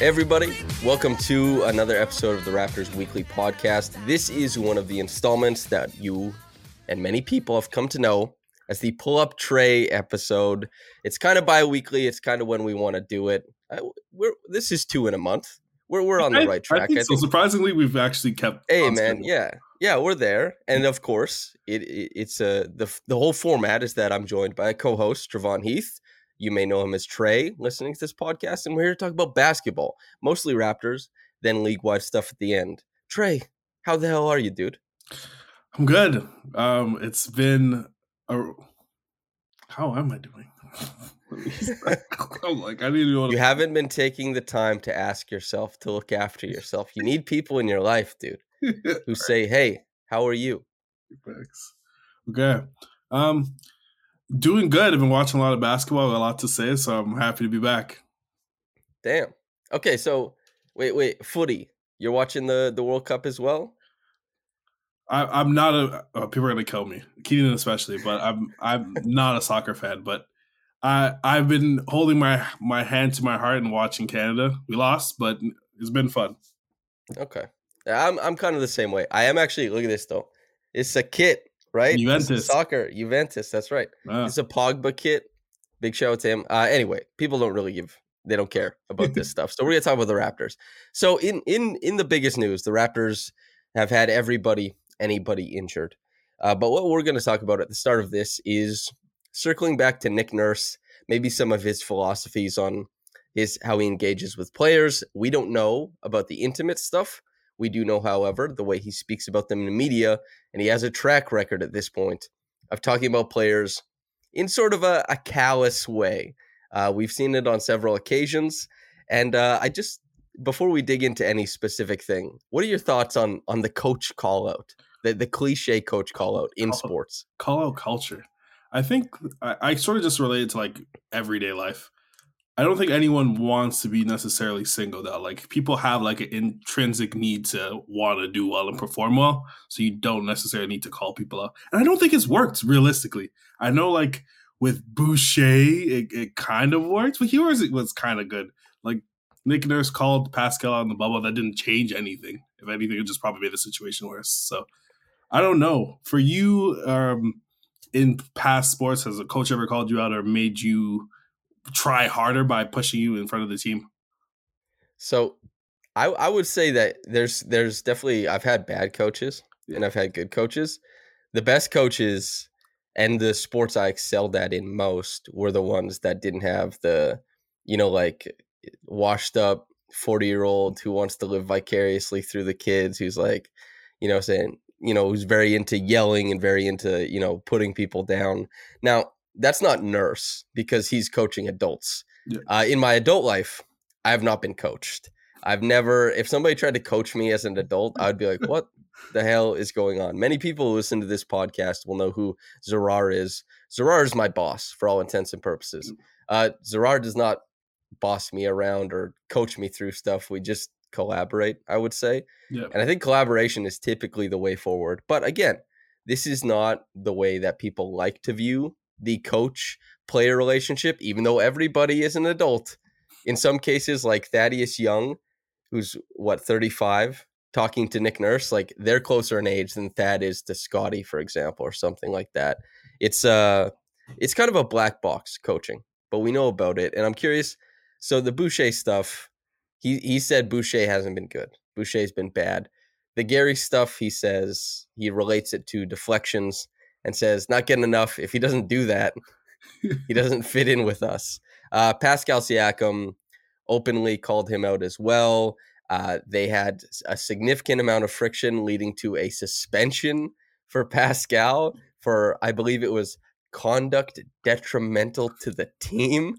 everybody, welcome to another episode of the Raptors Weekly Podcast. This is one of the installments that you and many people have come to know as the Pull Up Tre episode. It's kind of bi-weekly. It's kind of when we want to do it. I, we're this is two in a month. We're we're on the right track. I think I so. Surprisingly, we've actually kept. Hey man, schedule. yeah, yeah, we're there, and of course, it, it it's a the the whole format is that I'm joined by a co-host, Trevon Heath. You may know him as Tre, listening to this podcast, and we're here to talk about basketball, mostly Raptors, then league-wide stuff at the end. Tre, how the hell are you, dude? I'm good. Um, it's been a. How am I doing? Let me start. I'm like, I need to know. You haven't been taking the time to ask yourself to look after yourself. You need people in your life, dude, who say, "Hey, how are you?" Thanks. Okay. Um, doing good. I've been watching a lot of basketball. Got a lot to say, so I'm happy to be back. Damn. Okay, so wait, wait, footy. You're watching the the World Cup as well. I, I'm not a. Oh, people are gonna kill me, Keenan especially, but I'm I'm not a soccer fan. But I I've been holding my my hand to my heart and watching Canada. We lost, but it's been fun. Okay. I'm I'm kind of the same way. I am actually look at this though. It's a kit, right? Juventus. soccer. Juventus, that's right. Ah. It's a Pogba kit. Big shout out to him. Uh anyway, people don't really give they don't care about this stuff. So we're gonna talk about the Raptors. So in in in the biggest news, the Raptors have had everybody, anybody injured. Uh, but what we're gonna talk about at the start of this is circling back to Nick Nurse, maybe some of his philosophies on his how he engages with players. We don't know about the intimate stuff. We do know, however, the way he speaks about them in the media, and he has a track record at this point of talking about players in sort of a, a callous way. Uh, we've seen it on several occasions, and uh, I just before we dig into any specific thing, what are your thoughts on on the coach call out, the the cliche coach call out in Call- sports? call out culture. I think I, I sort of just relate it to like everyday life. I don't think anyone wants to be necessarily singled out. Like people have like an intrinsic need to want to do well and perform well, so you don't necessarily need to call people out. And I don't think it's worked realistically. I know like with Boucher, it, it kind of worked, but yours it was kind of good. Like Nick Nurse called Pascal on the bubble, that didn't change anything. If anything, it just probably made the situation worse. So I don't know. For you, um, in past sports, has a coach ever called you out or made you try harder by pushing you in front of the team? So, I I would say that there's there's definitely I've had bad coaches and I've had good coaches. The best coaches and the sports I excelled at in most were the ones that didn't have the, you know, like washed up 40 year old who wants to live vicariously through the kids, who's like, you know, saying, you know, who's very into yelling and very into, you know, putting people down. Now, that's not nurse because he's coaching adults. Yeah. Uh, in my adult life, I have not been coached. I've never, if somebody tried to coach me as an adult, I'd be like, what the hell is going on? Many people who listen to this podcast will know who Zarar is. Zarar is my boss for all intents and purposes. Uh, Zarar does not boss me around or coach me through stuff. We just collaborate, I would say. Yeah. And I think collaboration is typically the way forward. But again, this is not the way that people like to view the coach player relationship, even though everybody is an adult. In some cases, like Thaddeus Young, who's what, 35, talking to Nick Nurse, like they're closer in age than Thad is to Scottie, for example, or something like that. It's uh it's kind of a black box coaching, but we know about it. And I'm curious. So the Boucher stuff, he he said Boucher hasn't been good. Boucher's been bad. The Gary stuff, he says he relates it to deflections and says not getting enough. If he doesn't do that, he doesn't fit in with us. Uh, Pascal Siakam openly called him out as well. Uh, they had a significant amount of friction leading to a suspension for Pascal for, I believe it was conduct detrimental to the team.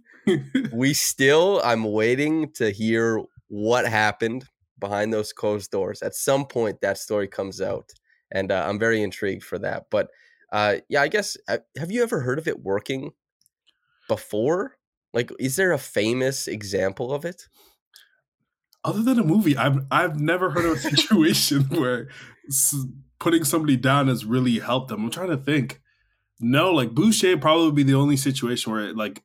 we still, I'm waiting to hear what happened behind those closed doors. At some point, that story comes out, and uh, I'm very intrigued for that. But uh, yeah, I guess, uh, have you ever heard of it working before? Like, is there a famous example of it? Other than a movie, I've I've never heard of a situation where putting somebody down has really helped them. I'm trying to think. No, like Boucher probably would be the only situation where it, like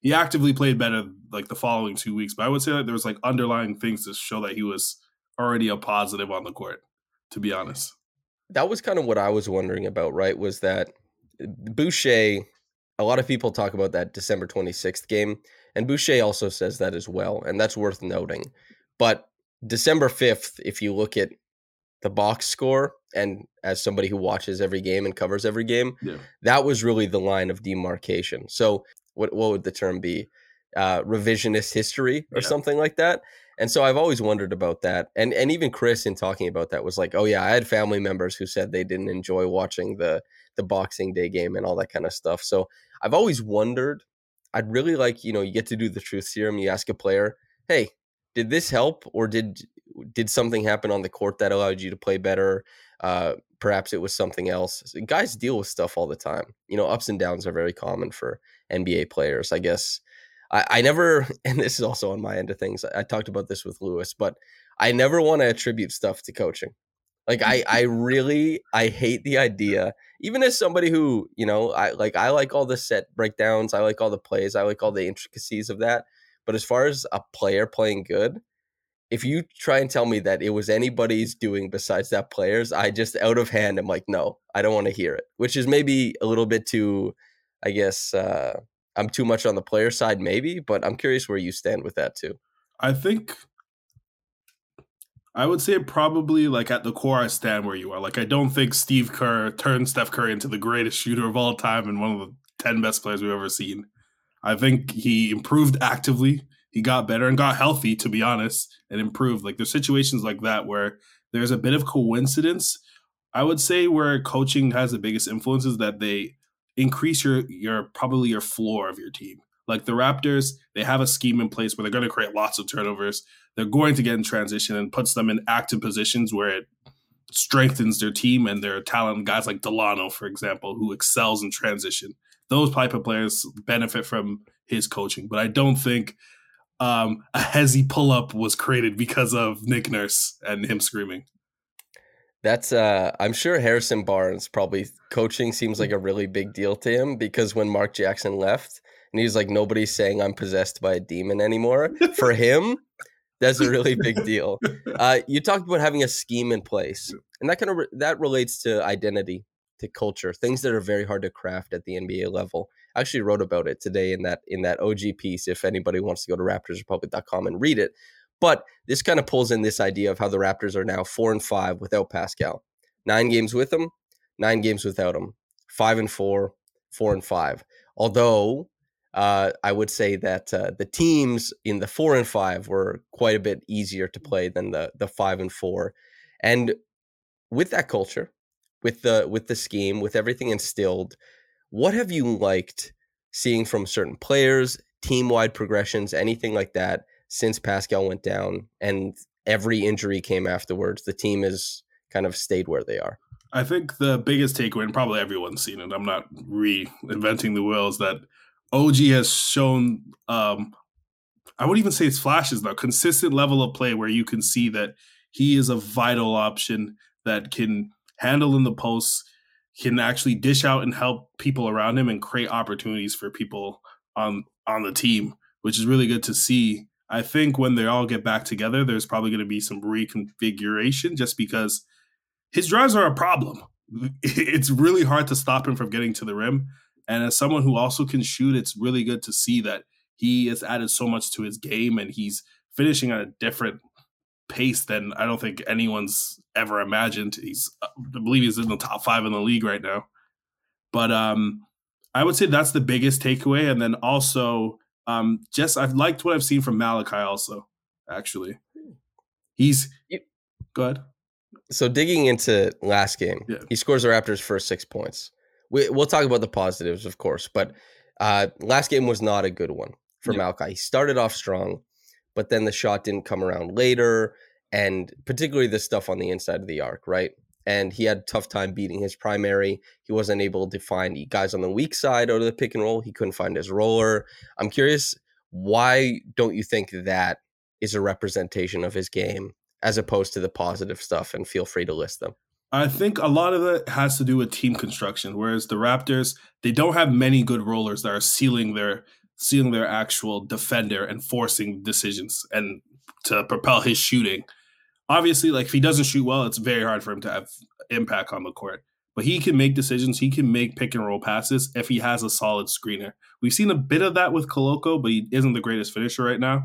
he actively played better like the following two weeks. But I would say that there was like underlying things to show that he was already a positive on the court. To be honest, that was kind of what I was wondering about. Right, was that Boucher? A lot of people talk about that December 26th game, and Boucher also says that as well, and that's worth noting. But December 5th, if you look at the box score and as somebody who watches every game and covers every game, yeah. that was really the line of demarcation. So what what would the term be? Uh, revisionist history or yeah. something like that. And so I've always wondered about that. And and even Chris in talking about that was like, "Oh yeah, I had family members who said they didn't enjoy watching the the Boxing Day game and all that kind of stuff." So I've always wondered I'd really like, you know, you get to do the truth serum, you ask a player, "Hey, did this help or did did something happen on the court that allowed you to play better? Uh, perhaps it was something else. Guys deal with stuff all the time. You know, ups and downs are very common for NBA players. I guess I, I never, and this is also on my end of things. I, I talked about this with Lewis, but I never want to attribute stuff to coaching. Like I, I really, I hate the idea. Even as somebody who, you know, I like, I like all the set breakdowns. I like all the plays. I like all the intricacies of that. But as far as a player playing good, if you try and tell me that it was anybody's doing besides that player's, I just out of hand I'm like, no, I don't want to hear it. Which is maybe a little bit too, I guess, uh, I'm too much on the player side, maybe. But I'm curious where you stand with that too. I think I would say probably like at the core, I stand where you are. Like I don't think Steve Kerr turned Steph Curry into the greatest shooter of all time and one of the ten best players we've ever seen. I think he improved actively he got better and got healthy, to be honest, and improved. Like there's situations like that where there's a bit of coincidence. I would say where coaching has the biggest influence is that they increase your your probably your floor of your team. Like the Raptors, they have a scheme in place where they're going to create lots of turnovers. They're going to get in transition and puts them in active positions where it strengthens their team and their talent. Guys like Dalano, for example, who excels in transition. Those type of players benefit from his coaching. But I don't think um, a hezzy pull up was created because of Nick Nurse and him screaming. That's uh I'm sure Harrison Barnes probably coaching seems like a really big deal to him because when Mark Jackson left and he's like nobody's saying I'm possessed by a demon anymore. For him, that's a really big deal. Uh you talked about having a scheme in place. And that kind of re- that relates to identity, to culture, things that are very hard to craft at the NBA level. I actually wrote about it today in that in that OG piece. If anybody wants to go to RaptorsRepublic.com and read it, but this kind of pulls in this idea of how the Raptors are now four and five without Pascal, nine games with him, nine games without him, five and four, four and five. Although uh, I would say that uh, the teams in the four and five were quite a bit easier to play than the the five and four, and with that culture, with the with the scheme, with everything instilled, what have you liked seeing from certain players, team wide progressions, anything like that since Pascal went down and every injury came afterwards? The team has kind of stayed where they are. I think the biggest takeaway, and probably everyone's seen it, I'm not reinventing the wheel, is that OG has shown, um, I wouldn't even say it's flashes though, consistent level of play where you can see that he is a vital option that can handle in the post, can actually dish out and help people around him and create opportunities for people on on the team, which is really good to see. I think when they all get back together, there's probably going to be some reconfiguration just because his drives are a problem. It's really hard to stop him from getting to the rim. And as someone who also can shoot, it's really good to see that he has added so much to his game and he's finishing at a different pace than I don't think anyone's ever imagined. He's, I believe, he's in the top five in the league right now. But um, I would say that's the biggest takeaway, and then also Um, just I've liked what I've seen from Malachi also. Actually, he's You- go ahead. So digging into last game, Yeah. he scores the Raptors' first six points. We, we'll talk about the positives, of course, but uh, last game was not a good one for Yeah. Malachi. He started off strong, but then the shot didn't come around later, and particularly the stuff on the inside of the arc, right? And he had a tough time beating his primary. He wasn't able to find guys on the weak side out of the pick and roll. He couldn't find his roller. I'm curious, why don't you think that is a representation of his game as opposed to the positive stuff? And feel free to list them. I think a lot of it has to do with team construction. Whereas the Raptors, they don't have many good rollers that are sealing their sealing their actual defender and forcing decisions and to propel his shooting. Obviously, like if he doesn't shoot well, it's very hard for him to have impact on the court. But he can make decisions. He can make pick and roll passes if he has a solid screener. We've seen a bit of that with Koloko, but he isn't the greatest finisher right now.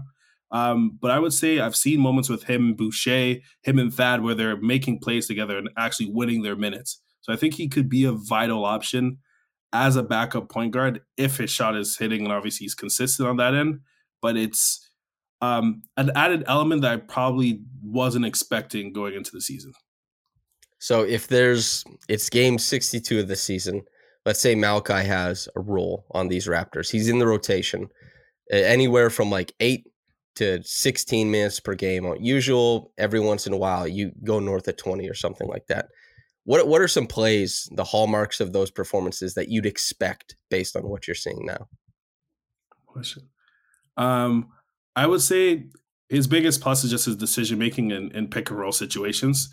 Um, but I would say I've seen moments with him, Boucher, him and Thad, where they're making plays together and actually winning their minutes. So I think he could be a vital option as a backup point guard if his shot is hitting, and obviously he's consistent on that end. But it's um, an added element that I probably wasn't expecting going into the season. So if there's it's game 62 of the season, let's say Malachi has a role on these Raptors. He's in the rotation anywhere from like 8 to 16 minutes per game on usual. Every once in a while you go north of 20 or something like that. What what are some plays, the hallmarks of those performances that you'd expect based on what you're seeing now? Question. Um, I would say his biggest plus is just his decision making in, in pick and roll situations.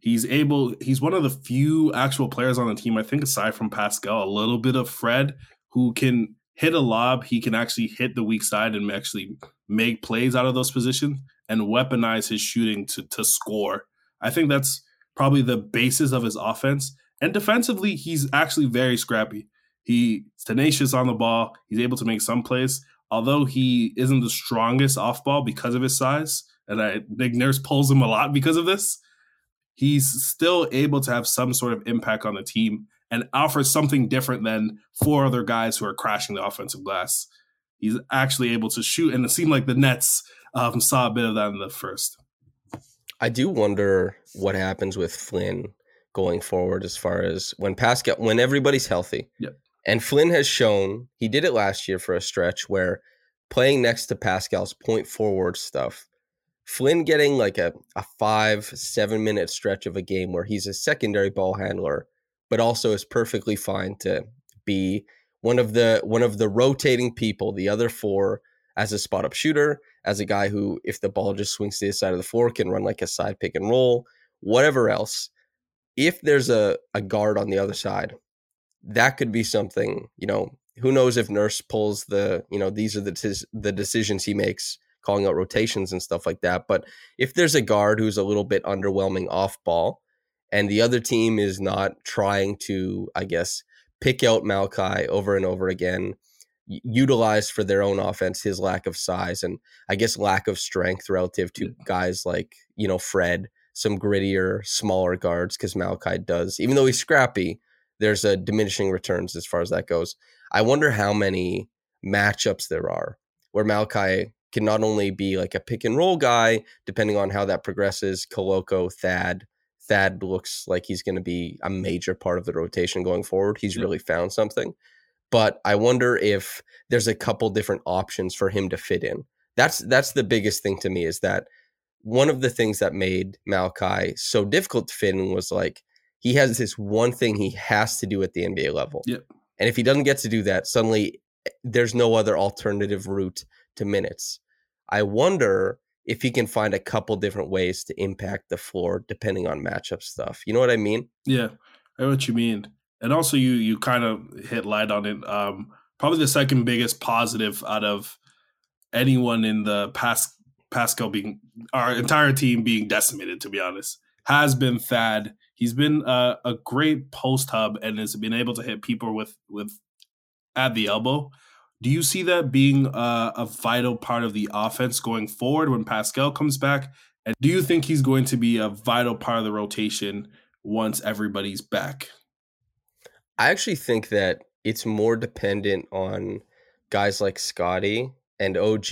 He's able. He's one of the few actual players on the team, I think, aside from Pascal, a little bit of Fred, who can hit a lob. He can actually hit the weak side and actually make plays out of those positions and weaponize his shooting to to score. I think that's probably the basis of his offense. And defensively, he's actually very scrappy. He's tenacious on the ball. He's able to make some plays, although he isn't the strongest off ball because of his size. And I Nick Nurse pulls him a lot because of this. He's still able to have some sort of impact on the team and offers something different than four other guys who are crashing the offensive glass. He's actually able to shoot, and it seemed like the Nets um, saw a bit of that in the first. I do wonder what happens with Flynn going forward as far as when Pascal when everybody's healthy. Yep. And Flynn has shown he did it last year for a stretch where playing next to Pascal's point forward stuff. Flynn getting like a, a five, seven minute stretch of a game where he's a secondary ball handler, but also is perfectly fine to be one of the one of the rotating people, the other four as a spot up shooter, as a guy who, if the ball just swings to the side of the floor, can run like a side pick and roll, whatever else. If there's a, a guard on the other side, that could be something, you know, who knows if Nurse pulls the, you know, these are the, tis- the decisions he makes, calling out rotations and stuff like that. But if there's a guard who's a little bit underwhelming off ball and the other team is not trying to, I guess, pick out Malachi over and over again, utilize for their own offense his lack of size and I guess lack of strength relative to guys like, you know, Fred, some grittier, smaller guards, because Malachi does, even though he's scrappy, there's a diminishing returns as far as that goes. I wonder how many matchups there are where Malachi can not only be like a pick and roll guy, depending on how that progresses, Koloko, Thad. Thad looks like he's going to be a major part of the rotation going forward. He's Yeah. really found something. But I wonder if there's a couple different options for him to fit in. That's that's the biggest thing to me is that one of the things that made Malachi so difficult to fit in was like he has this one thing he has to do at the NBA level. Yep. And if he doesn't get to do that, suddenly eh, there's no other alternative route to minutes. I wonder if he can find a couple different ways to impact the floor depending on matchup stuff. You know what I mean? Yeah, I know what you mean. And also, you you kind of hit light on it. Um, probably the second biggest positive out of anyone in the past Pascal being our entire team being decimated. To be honest, has been Thad. He's been a, a great post hub and has been able to hit people with with at the elbow. Do you see that being a, a vital part of the offense going forward when Pascal comes back? And do you think he's going to be a vital part of the rotation once everybody's back? I actually think that it's more dependent on guys like Scottie and OG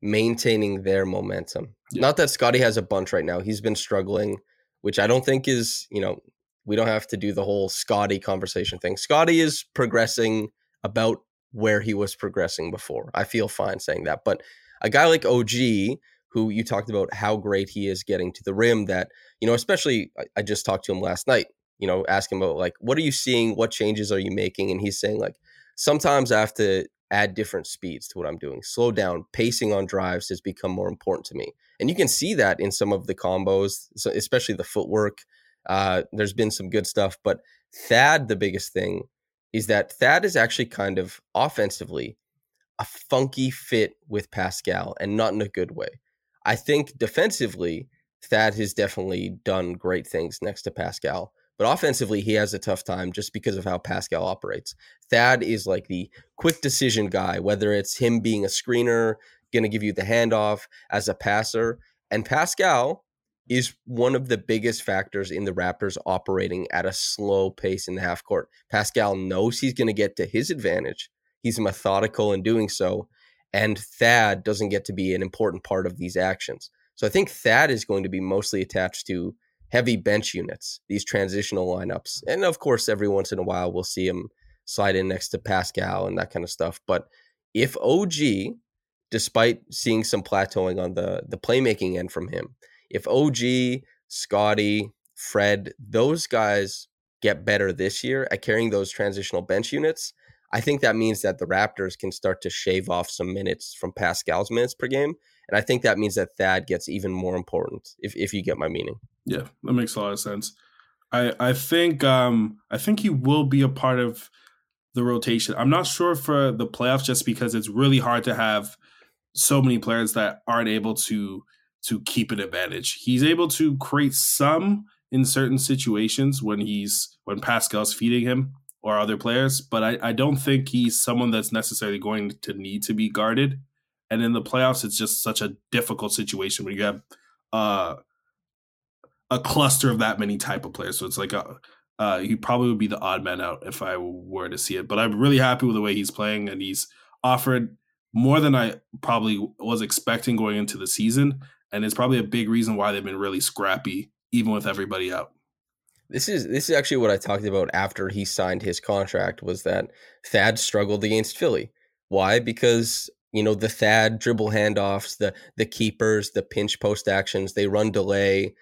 maintaining their momentum. Yeah. Not that Scottie has a bunch right now. He's been struggling, which I don't think is, you know, we don't have to do the whole Scottie conversation thing. Scottie is progressing about where he was progressing before. I feel fine saying that. But a guy like OG, who you talked about how great he is getting to the rim, that, you know, especially I, I just talked to him last night, you know, asking him about like, what are you seeing? What changes are you making? And he's saying, like, sometimes I have to add different speeds to what I'm doing. Slow down, pacing on drives has become more important to me. And you can see that in some of the combos, so especially the footwork. Uh, there's been some good stuff, but Thad, the biggest thing is that Thad is actually kind of offensively a funky fit with Pascal and not in a good way. I think defensively, Thad has definitely done great things next to Pascal. But offensively, he has a tough time just because of how Pascal operates. Thad is like the quick decision guy, whether it's him being a screener, going to give you the handoff as a passer. And Pascal is one of the biggest factors in the Raptors operating at a slow pace in the half court. Pascal knows he's going to get to his advantage. He's methodical in doing so. And Thad doesn't get to be an important part of these actions. So I think Thad is going to be mostly attached to heavy bench units, these transitional lineups. And of course, every once in a while, we'll see him slide in next to Pascal and that kind of stuff. But if OG, despite seeing some plateauing on the, the playmaking end from him, if OG, Scottie, Fred, those guys get better this year at carrying those transitional bench units, I think that means that the Raptors can start to shave off some minutes from Pascal's minutes per game. And I think that means that Thad gets even more important, if, if you get my meaning. Yeah, that makes a lot of sense. I I think um I think he will be a part of the rotation. I'm not sure for the playoffs just because it's really hard to have so many players that aren't able to to keep an advantage. He's able to create some in certain situations when he's when Pascal's feeding him or other players, but I, I don't think he's someone that's necessarily going to need to be guarded. And in the playoffs, it's just such a difficult situation when you have uh a cluster of that many type of players. So it's like a uh, he probably would be the odd man out if I were to see it. But I'm really happy with the way he's playing, and he's offered more than I probably was expecting going into the season. And it's probably a big reason why they've been really scrappy, even with everybody out. This is this is actually what I talked about after he signed his contract was that Thad struggled against Philly. Why? Because you know the Thad dribble handoffs, the the keepers, the pinch post actions, they run delay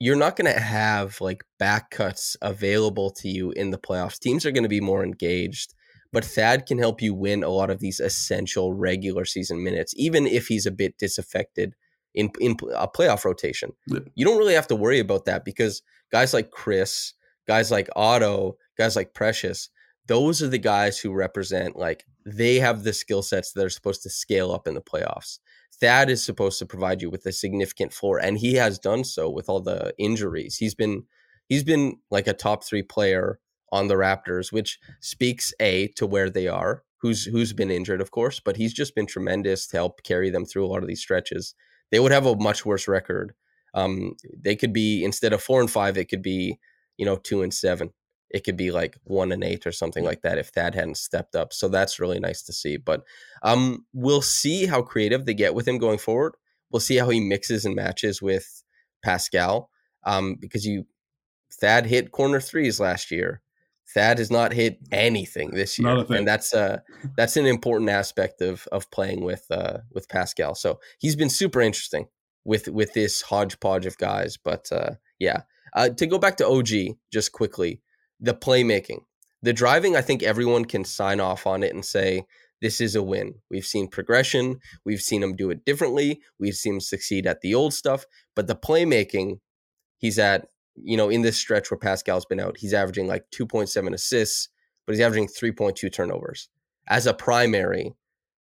you're not going to have like back cuts available to you in the playoffs. Teams are going to be more engaged, but Thad can help you win a lot of these essential regular season minutes, even if he's a bit disaffected in in a playoff rotation. Yeah. You don't really have to worry about that because guys like Chris, guys like Otto, guys like Precious, those are the guys who represent like they have the skill sets that are supposed to scale up in the playoffs. Thad is supposed to provide you with a significant floor, and he has done so with all the injuries. He's been he's been like a top three player on the Raptors, which speaks a to where they are. Who's who's been injured, of course, but he's just been tremendous to help carry them through a lot of these stretches. They would have a much worse record. Um, they could be instead of four and five, it could be you know two and seven it could be like one and eight or something like that if Thad hadn't stepped up. So that's really nice to see. But um, we'll see how creative they get with him going forward. We'll see how he mixes and matches with Pascal um, because you Thad hit corner threes last year. Thad has not hit anything this year, and that's uh that's an important aspect of of playing with uh with Pascal. So he's been super interesting with with this hodgepodge of guys. But uh, yeah, uh, to go back to OG just quickly, the playmaking, the driving, I think everyone can sign off on it and say, this is a win. We've seen progression. We've seen him do it differently. We've seen him succeed at the old stuff. But the playmaking, he's at, you know, in this stretch where Pascal's been out, he's averaging like 2.7 assists, but he's averaging 3.2 turnovers. As a primary,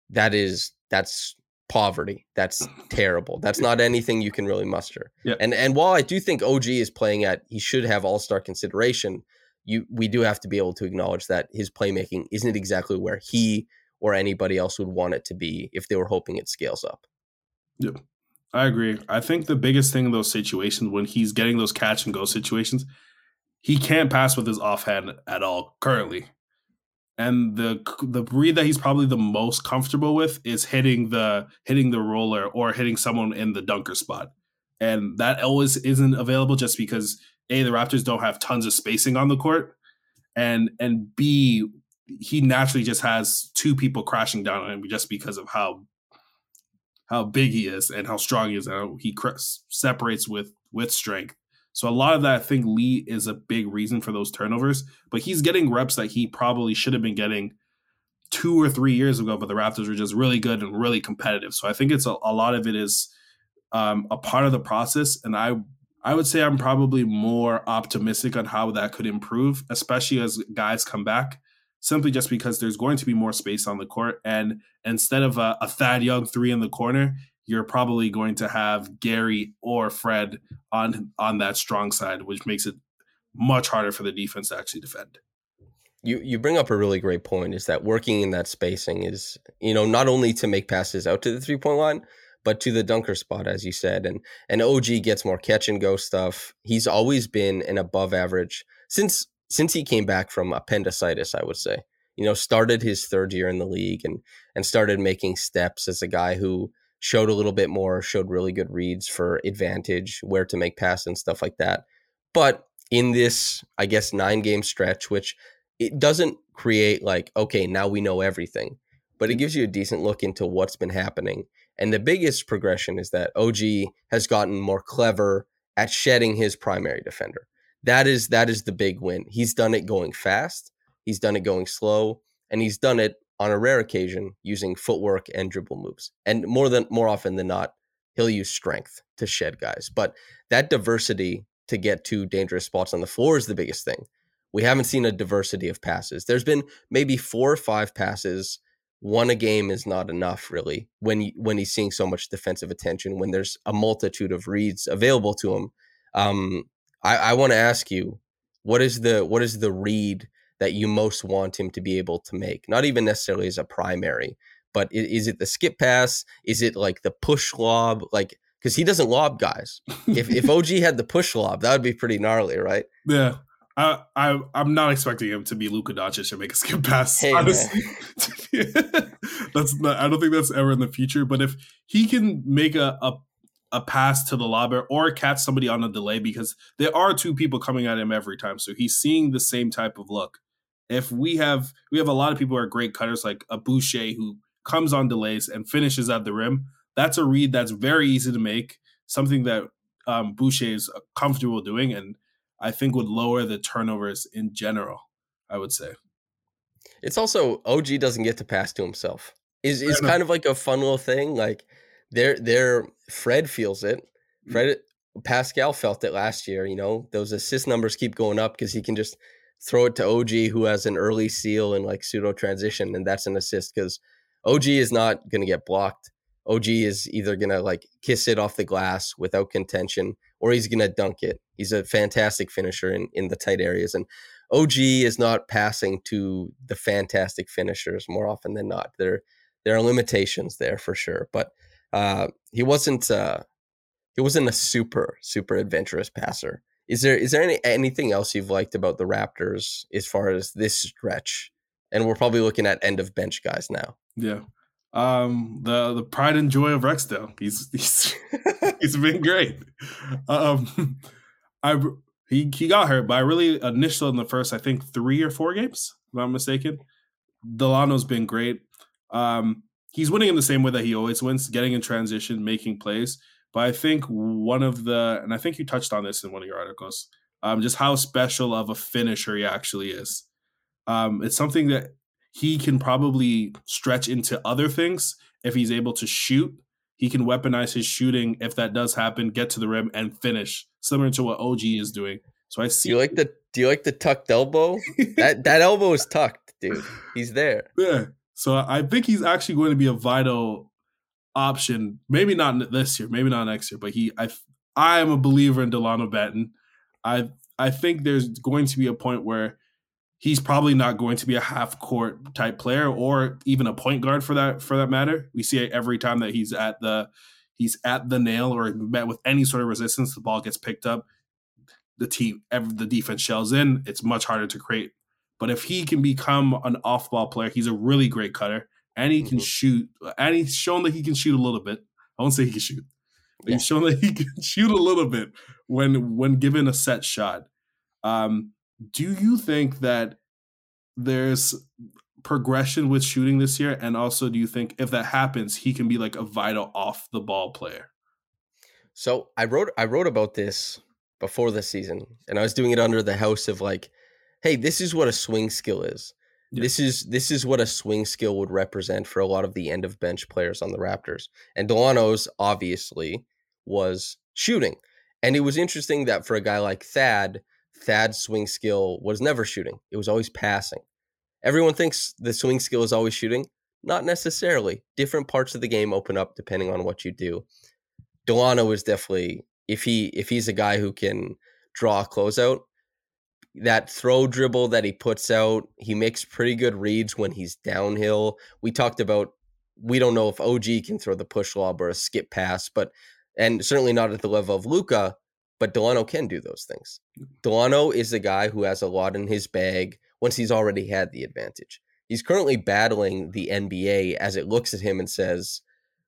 that is, that's poverty. That's terrible. That's not anything you can really muster. Yeah. And and while I do think OG is playing at, he should have all star consideration you we do have to be able to acknowledge that his playmaking isn't exactly where he or anybody else would want it to be if they were hoping it scales up. Yeah. I agree. I think the biggest thing in those situations when he's getting those catch and go situations, he can't pass with his offhand at all currently. and the the breed that he's probably the most comfortable with is hitting the hitting the roller or hitting someone in the dunker spot. And that always isn't available just because A, the Raptors don't have tons of spacing on the court. And and B, he naturally just has two people crashing down on him just because of how how big he is and how strong he is and how he cr- separates with with strength. So a lot of that, I think Lee is a big reason for those turnovers. But he's getting reps that he probably should have been getting two or three years ago. But the Raptors were just really good and really competitive. So I think it's a, a lot of it is um, a part of the process. And I I would say I'm probably more optimistic on how that could improve, especially as guys come back. Simply just because there's going to be more space on the court, and instead of a, a Thad Young three in the corner, you're probably going to have Gary or Fred on on that strong side, which makes it much harder for the defense to actually defend. You you bring up a really great point is that working in that spacing is, you know, not only to make passes out to the three-point line, but to the dunker spot as you said. And and OG gets more catch and go stuff. He's always been an above average since since he came back from appendicitis, I would say. You know, started his third year in the league and and started making steps as a guy who showed a little bit more, showed really good reads for advantage, where to make pass and stuff like that. But in this, I guess, nine game stretch, which it doesn't create like, okay, now we know everything, but it mm-hmm. gives you a decent look into what's been happening. And the biggest progression is that OG has gotten more clever at shedding his primary defender. That is that is the big win. He's done it going fast, he's done it going slow, and he's done it on a rare occasion using footwork and dribble moves. And more than more often than not, he'll use strength to shed guys. But that diversity to get to dangerous spots on the floor is the biggest thing. We haven't seen a diversity of passes. There's been maybe four or five passes. One a game is not enough, really. When when he's seeing so much defensive attention, when there's a multitude of reads available to him, um, I, I want to ask you, what is the what is the read that you most want him to be able to make? Not even necessarily as a primary, but is, it the skip pass? Is it like the push lob? Like because he doesn't lob guys. if if OG had the push lob, that would be pretty gnarly, right? Yeah. I, I I'm not expecting him to be Luka Doncic and make a skip pass. Hey, honestly, that's not. I don't think that's ever in the future. But if he can make a, a a pass to the lobber or catch somebody on a delay, because there are two people coming at him every time, so he's seeing the same type of look if we have we have a lot of people who are great cutters like a Boucher who comes on delays and finishes at the rim, that's a read that's very easy to make, something that um, Boucher is comfortable doing, and I think would lower the turnovers in general. I would say. It's also OG doesn't get to pass to himself. Is is kind of like a fun little thing. Like there, there. Fred feels it. Mm. Fred Pascal felt it last year. You know those assist numbers keep going up because he can just throw it to OG who has an early seal and like pseudo transition, and that's an assist because OG is not going to get blocked. OG is either going to like kiss it off the glass without contention or he's going to dunk it. He's a fantastic finisher in, in the tight areas. And OG is not passing to the fantastic finishers more often than not. There, there are limitations there for sure, but uh, he wasn't uh, he wasn't a super super adventurous passer. Is there is there any anything else you've liked about the Raptors as far as this stretch? And we're probably looking at end of bench guys now. Yeah. Um the the pride and joy of Rexdale. He's he's he's been great. Um I he he got hurt, but I really initial in the first I think 3 or 4 games, if I'm mistaken. Dalano's been great. Um he's winning in the same way that he always wins, getting in transition, making plays. But I think one of the, and I think you touched on this in one of your articles, um, just how special of a finisher he actually is. Um, it's something that he can probably stretch into other things if he's able to shoot. He can weaponize his shooting if that does happen, get to the rim and finish, similar to what OG is doing. So I see. Do you like the Do you like the tucked elbow? that that elbow is tucked, dude. He's there. Yeah. So I think he's actually going to be a vital option. Maybe not this year, maybe not next year, but he I I am a believer in Dalano Banton. I I think there's going to be a point where he's probably not going to be a half court type player or even a point guard for that for that matter. We see it every time that he's at the he's at the nail or met with any sort of resistance, the ball gets picked up. The team, the defense shells in. It's much harder to create But if he can become an off ball player, he's a really great cutter and he can Mhm. shoot. And he's shown that he can shoot a little bit. I won't say he can shoot. Yeah. He's shown that he can shoot a little bit when when given a set shot. Um, do you think that there's progression with shooting this year? And also, do you think if that happens, he can be like a vital off the ball player? So I wrote I wrote about this before the season, and I was doing it under the house of like, hey, this is what a swing skill is. Yeah. This is this is what a swing skill would represent for a lot of the end of bench players on the Raptors. And Dalano's obviously was shooting. And it was interesting that for a guy like Thad, Thad's swing skill was never shooting. It was always passing. Everyone thinks the swing skill is always shooting. Not necessarily. Different parts of the game open up depending on what you do. Dalano is definitely if he if he's a guy who can draw a closeout, that throw dribble that he puts out, he makes pretty good reads when he's downhill. We talked about we don't know if OG can throw the push lob or a skip pass, but and certainly not at the level of Luka, but Dalano can do those things. Mm-hmm. Dalano is a guy who has a lot in his bag once he's already had the advantage. He's currently battling the NBA as it looks at him and says,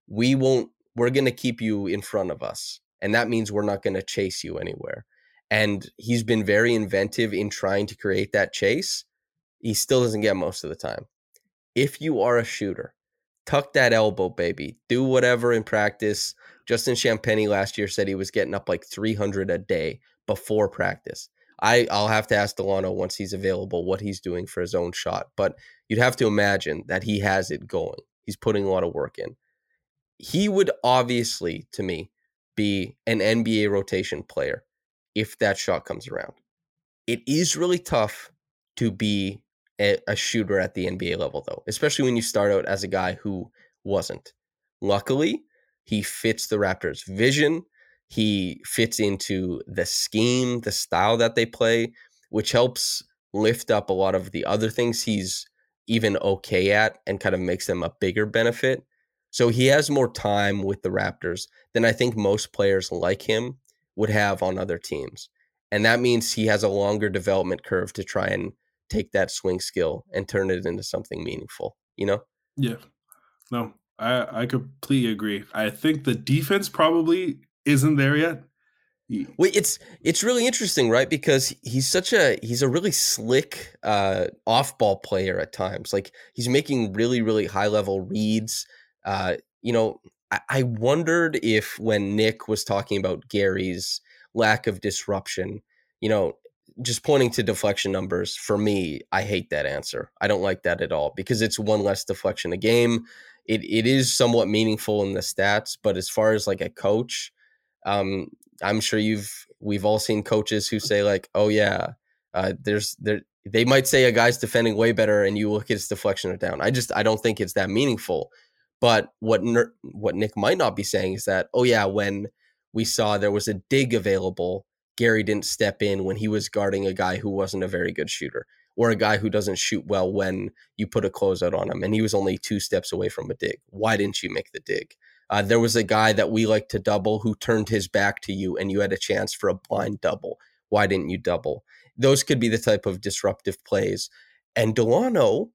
"We won't we're going to keep you in front of us. And that means we're not going to chase you anywhere." And he's been very inventive in trying to create that chase. He still doesn't get most of the time. If you are a shooter, tuck that elbow, baby. Do whatever in practice. Justin Champagnie last year said he was getting up like 300 a day before practice. I, I'll have to ask Dalano once he's available what he's doing for his own shot. But you'd have to imagine that he has it going. He's putting a lot of work in. He would obviously, to me, be an NBA rotation player if that shot comes around. It is really tough to be a, a shooter at the NBA level, though, especially when you start out as a guy who wasn't. Luckily, he fits the Raptors' vision. He fits into the scheme, the style that they play, which helps lift up a lot of the other things he's even okay at and kind of makes them a bigger benefit. So he has more time with the Raptors than I think most players like him would have on other teams. And that means he has a longer development curve to try and take that swing skill and turn it into something meaningful, you know? Yeah. No, I I completely agree. I think the defense probably isn't there yet. Well, it's it's really interesting, right? Because he's such a he's a really slick uh, off ball player at times. Like he's making really really high level reads. Uh, you know, I, wondered if when Nick was talking about Gary's lack of disruption, you know, just pointing to deflection numbers for me, I hate that answer. I don't like that at all because it's one less deflection a game. It it is somewhat meaningful in the stats, but as far as like a coach, um, I'm sure you've we've all seen coaches who say like, "Oh yeah, uh, there's there." They might say a guy's defending way better, and you look at his deflection are down. I just I don't think it's that meaningful. But what what Nick might not be saying is that, oh yeah, when we saw there was a dig available, Gary didn't step in when he was guarding a guy who wasn't a very good shooter, or a guy who doesn't shoot well when you put a closeout on him, and he was only two steps away from a dig. Why didn't you make the dig? Uh, there was a guy that we like to double who turned his back to you, and you had a chance for a blind double. Why didn't you double? Those could be the type of disruptive plays. And Dalano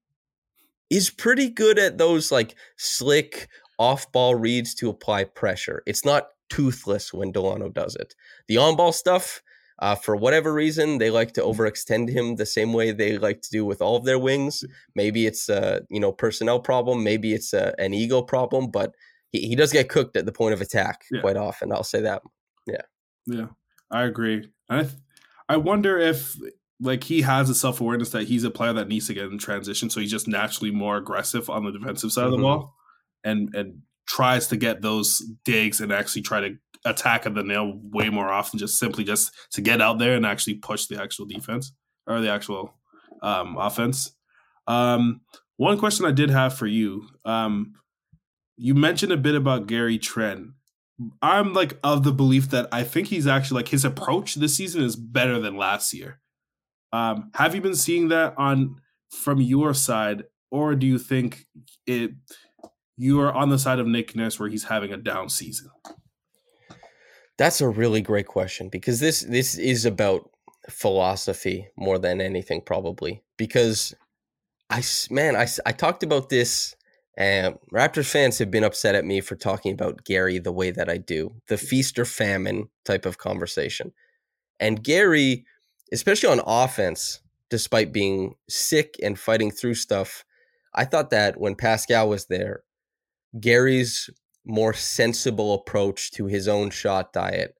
is pretty good at those like slick off ball reads to apply pressure. It's not toothless when Dalano does it. The on ball stuff, uh, for whatever reason, they like to overextend him the same way they like to do with all of their wings. Maybe it's a you know personnel problem, maybe it's a, an ego problem, but he, he does get cooked at the point of attack Yeah. quite often. I'll say that. Yeah, Yeah, I agree. And I th- I wonder if like he has a self awareness that he's a player that needs to get in transition, so he's just naturally more aggressive on the defensive side of the Mhm. ball, and and tries to get those digs and actually try to attack at the nail way more often, just simply just to get out there and actually push the actual defense or the actual um, offense. Um, one question I did have for you, um, you mentioned a bit about Gary Trent. I'm like of the belief that I think he's actually like his approach this season is better than last year. Um, have you been seeing that on from your side, or do you think it you are on the side of Nick Nurse where he's having a down season? That's a really great question because this this is about philosophy more than anything, probably because I man, I I talked about this. And Raptors fans have been upset at me for talking about Gary the way that I do, the feast or famine type of conversation. And Gary, especially on offense, despite being sick and fighting through stuff, I thought that when Pascal was there, Gary's more sensible approach to his own shot diet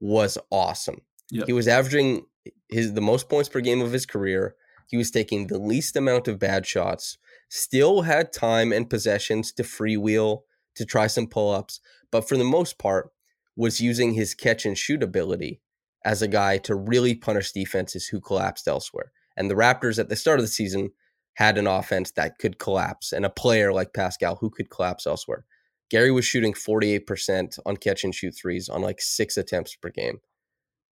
was awesome. Yep. He was averaging his the most points per game of his career. He was taking the least amount of bad shots, still had time and possessions to freewheel, to try some pull-ups, but for the most part was using his catch and shoot ability as a guy to really punish defenses who collapsed elsewhere. And the Raptors at the start of the season had an offense that could collapse and a player like Pascal who could collapse elsewhere. Gary was shooting 48% on catch and shoot threes on like six attempts per game.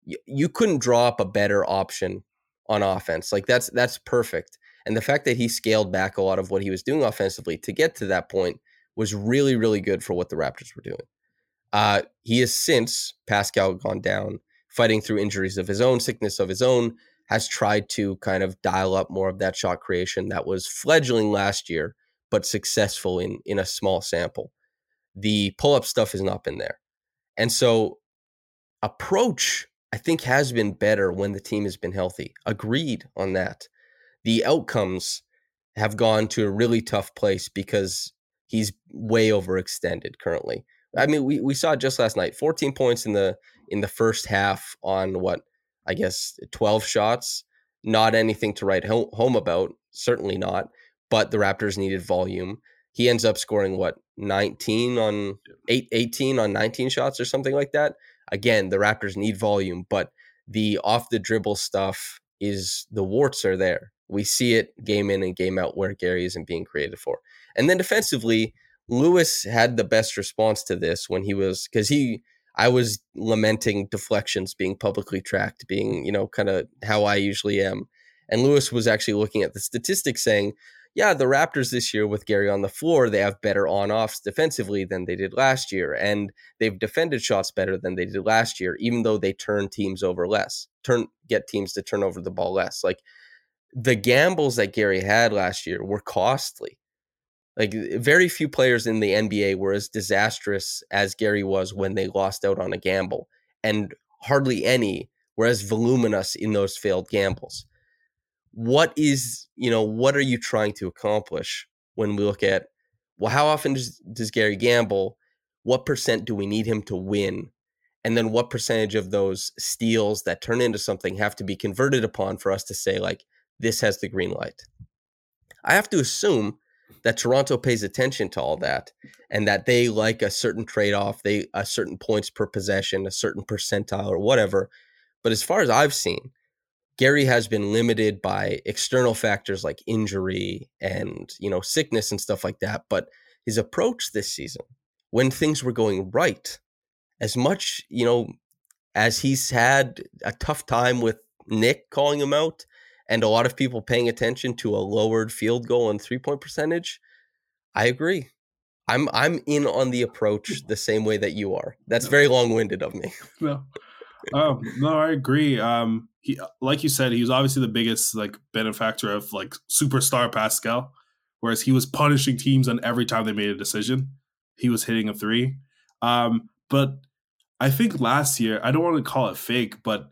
Y- You couldn't draw up a better option on offense. Like that's that's perfect. And the fact that he scaled back a lot of what he was doing offensively to get to that point was really, really good for what the Raptors were doing. Uh, he has since Pascal gone down, fighting through injuries of his own, sickness of his own, has tried to kind of dial up more of that shot creation that was fledgling last year, but successful in in a small sample. The pull up stuff has not been there, and so approach I think has been better when the team has been healthy. Agreed on that. The outcomes have gone to a really tough place because he's way overextended currently. I mean, we, we saw it just last night. 14 points in the in the first half on what I guess 12 shots. Not anything to write home about, certainly not. But the Raptors needed volume. He ends up scoring what 19 on 8 18 on 19 shots or something like that. Again, the Raptors need volume, but the off the dribble stuff is the warts are there. We see it game in and game out where Gary isn't being created for. And then defensively, Lewis had the best response to this when he was because he I was lamenting deflections being publicly tracked, being, you know, kind of how I usually am. And Lewis was actually looking at the statistics saying, yeah, the Raptors this year with Gary on the floor, they have better on offs defensively than they did last year. And they've defended shots better than they did last year, even though they turn teams over less, turn get teams to turn over the ball less. Like the gambles that Gary had last year were costly. Like eh, very few players in the NBA were as disastrous as Gary was when they lost out on a gamble, and hardly any were as voluminous in those failed gambles. What is, you know, what are you trying to accomplish when we look at, well, how often does, does Gary gamble? What percent do we need him to win? And then what percentage of those steals that turn into something have to be converted upon for us to say, like, this has the green light? I have to assume that Toronto pays attention to all that and that they like a certain trade-off, they a certain points per possession, a certain percentile or whatever. But as far as I've seen, Gary has been limited by external factors like injury and, you know, sickness and stuff like that, but his approach this season when things were going right, as much, you know, as he's had a tough time with Nick calling him out and a lot of people paying attention to a lowered field goal and three point percentage, I agree. I'm I'm in on the approach the same way that you are. That's very long winded of me. No, um, no, I agree. Um, he, like you said, he was obviously the biggest like benefactor of like superstar Pascal, whereas he was punishing teams on every time they made a decision. He was hitting a three. Um, but I think last year, I don't want to call it fake, but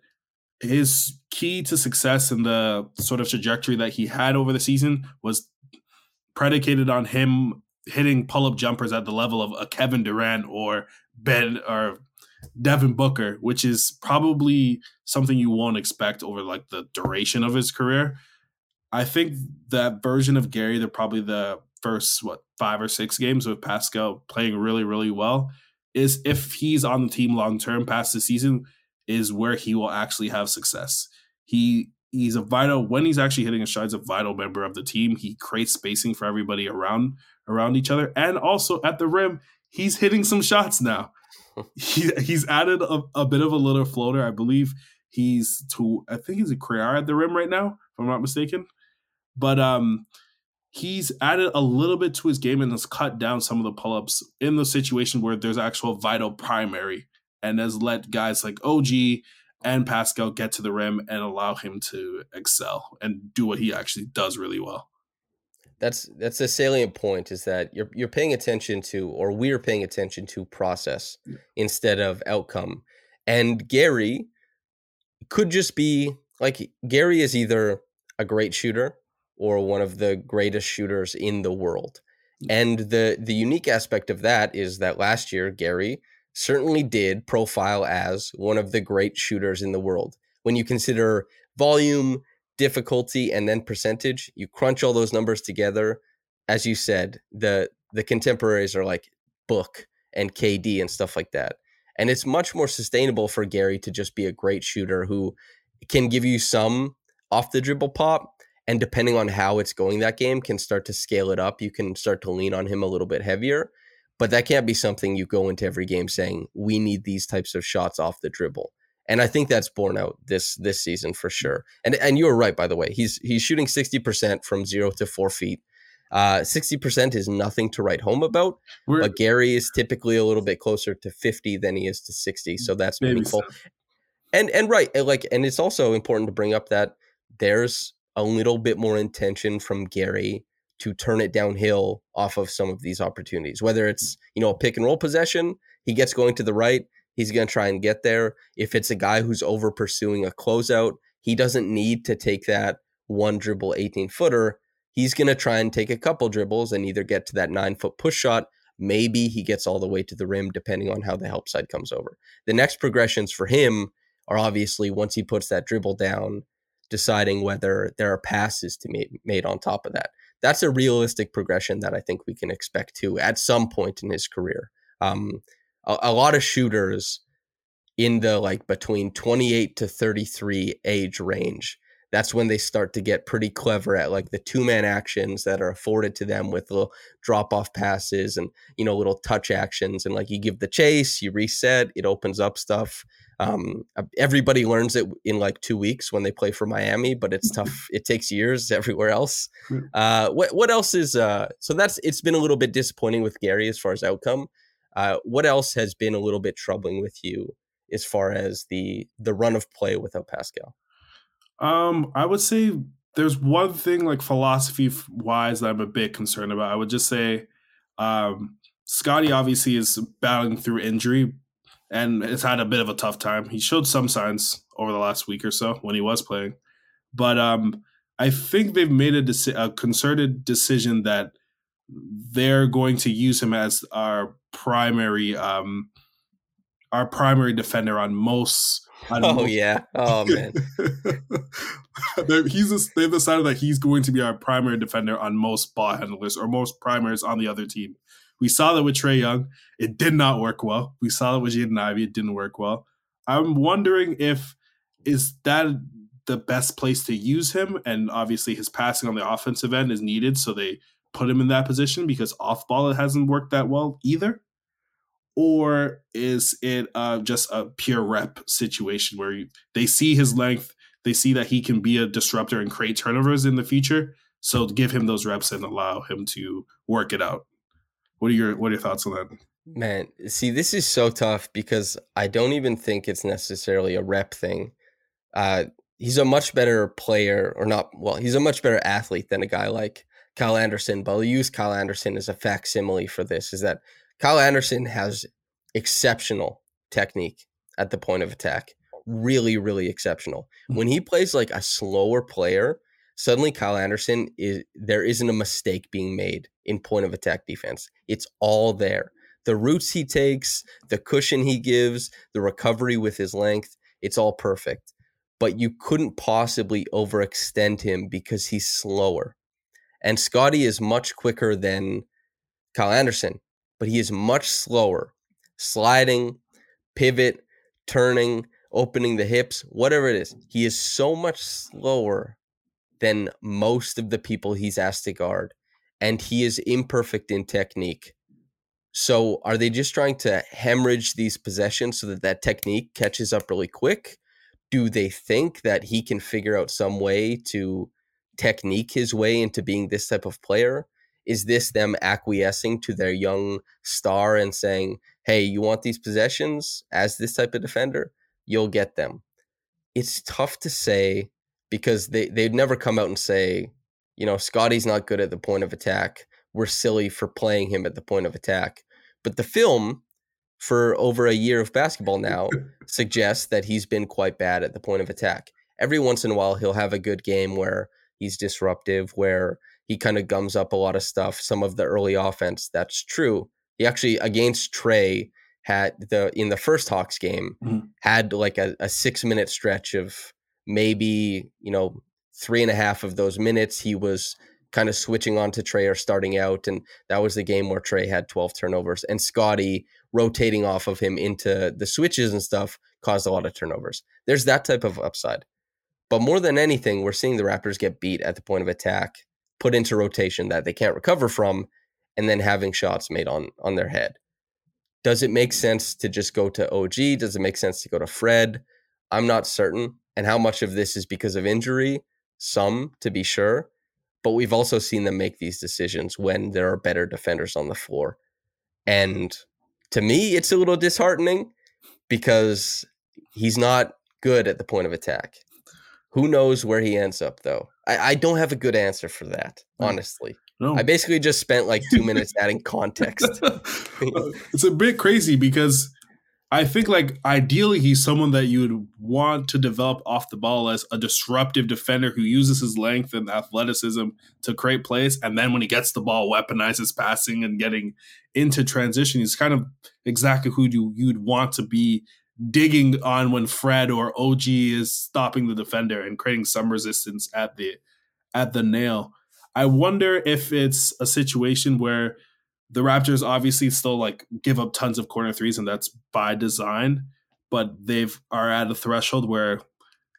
his key to success and the sort of trajectory that he had over the season was predicated on him hitting pull-up jumpers at the level of a Kevin Durant or Ben or Devin Booker, which is probably something you won't expect over like the duration of his career. I think that version of Gary, they're probably the first what five or six games with Pascal playing really, really well, is if he's on the team long term past the season, is where he will actually have success. He he's a vital when he's actually hitting a shot, he's a vital member of the team. He creates spacing for everybody around around each other, and also at the rim, he's hitting some shots now. he, he's added a, a bit of a little floater. I believe he's to I think he's a career at the rim right now, if I'm not mistaken. But um he's added a little bit to his game and has cut down some of the pull-ups in the situation where there's actual vital primary and has let guys like OG and Pascal get to the rim and allow him to excel and do what he actually does really well. That's that's a salient point is that you're you're paying attention to or we're paying attention to process Yeah. instead of outcome. And Gary could just be like Gary is either a great shooter or one of the greatest shooters in the world. And the the unique aspect of that is that last year Gary certainly did profile as one of the great shooters in the world. When you consider volume, difficulty, and then percentage, you crunch all those numbers together. As you said, the the contemporaries are like Book and KD and stuff like that. And it's much more sustainable for Gary to just be a great shooter who can give you some off the dribble pop. And depending on how it's going that game, can start to scale it up. You can start to lean on him a little bit heavier. But that can't be something you go into every game saying, we need these types of shots off the dribble. And I think that's borne out this this season for sure. And and you were right, by the way. He's he's shooting 60% from zero to four feet. Uh, 60% is nothing to write home about. We're But Gary is typically a little bit closer to 50 than he is to 60. So that's meaningful. steps. And and right, like and it's also important to bring up that there's a little bit more intention from Gary to turn it downhill off of some of these opportunities. Whether it's, mm. you know, a pick and roll possession, he gets going to the right, he's going to try and get there. If it's a guy who's over pursuing a closeout, he doesn't need to take that one dribble 18 footer. He's going to try and take a couple dribbles and either get to that nine foot push shot. Maybe he gets all the way to the rim, depending on how the help side comes over. The next progressions for him are obviously once he puts that dribble down, deciding whether there are passes to be made on top of that. That's a realistic progression that I think we can expect to at some point in his career. Um, a, a lot of shooters in the like between 28 to 33 age range that's when they start to get pretty clever at like the two man actions that are afforded to them with little drop off passes and you know little touch actions and like you give the chase you reset it opens up stuff um, uh, everybody learns it in like two weeks when they play for miami but it's tough. It takes years everywhere else. Uh, what, what else is uh, so that's it's been a little bit disappointing with gary as far as outcome. Uh, what else has been a little bit troubling with you as far as the the run of play without pascal? Um, I would say there's one thing like philosophy wise that I'm a bit concerned about. I would just say, um, Scottie obviously is battling through injury and has had a bit of a tough time. He showed some signs over the last week or so when he was playing, but um, I think they've made a, deci- a concerted decision that they're going to use him as our primary um, our primary defender on most. On oh most yeah oh man he's they've decided that he's going to be our primary defender on most ball handlers or most primaries on the other team. We saw that with Trae Young, it did not work well. We saw that with Jaden Ivey, it didn't work well. I'm wondering if is that the best place to use him, and obviously his passing on the offensive end is needed, so they put him in that position because off ball it hasn't worked that well either. Or is it uh, just a pure rep situation where you, they see his length, they see that he can be a disruptor and create turnovers in the future. So give him those reps and allow him to work it out. What are your what are your thoughts on that? Man, see, this is so tough because I don't even think it's necessarily a rep thing. Uh, he's a much better player, or not, well, he's a much better athlete than a guy like Kyle Anderson. But I'll use Kyle Anderson as a facsimile for this is that Kyle Anderson has exceptional technique at the point of attack. Really, really exceptional. When he plays like a slower player, suddenly Kyle Anderson is there isn't a mistake being made in point of attack defense. It's all there. The routes he takes, the cushion he gives, the recovery with his length, it's all perfect. But you couldn't possibly overextend him because he's slower. And Scottie is much quicker than Kyle Anderson, but he is much slower. Sliding, pivot, turning, opening the hips, whatever it is. He is so much slower than most of the people he's asked to guard. And he is imperfect in technique. So are they just trying to hemorrhage these possessions so that that technique catches up really quick? Do they think that he can figure out some way to technique his way into being this type of player? Is this them acquiescing to their young star and saying, hey, you want these possessions as this type of defender? You'll get them. it's tough to say because they they'd never come out and say, you know, Scottie's not good at the point of attack. We're silly for playing him at the point of attack. But the film for over a year of basketball now suggests that he's been quite bad at the point of attack. Every once in a while he'll have a good game where he's disruptive, where he kind of gums up a lot of stuff, some of the early offense. That's true. He actually against Trae had the in the first Hawks game Mhm. had like a, a six minute stretch of maybe you know three and a half of those minutes he was kind of switching on to Trae or starting out, and that was the game where Trae had 12 turnovers, and Scottie rotating off of him into the switches and stuff caused a lot of turnovers. There's that type of upside. But more than anything, we're seeing the Raptors get beat at the point of attack, put into rotation that they can't recover from, and then having shots made on on their head. Does it make sense to just go to OG? Does it make sense to go to Fred? I'm not certain. And how much of this is because of injury? Some, to be sure. But we've also seen them make these decisions when there are better defenders on the floor. And to me, it's a little disheartening because he's not good at the point of attack. Who knows where he ends up, though? I, I don't have a good answer for that, honestly. No. I basically just spent like two minutes adding context. it's a bit crazy because I think like ideally he's someone that you would want to develop off the ball as a disruptive defender who uses his length and athleticism to create plays, and then when he gets the ball, weaponizes passing and getting into transition. He's kind of exactly who you you'd want to be digging on when Fred or OG is stopping the defender and creating some resistance at the at the nail. I wonder if it's a situation where the Raptors obviously still like give up tons of corner threes, and that's by design. But they've are at a threshold where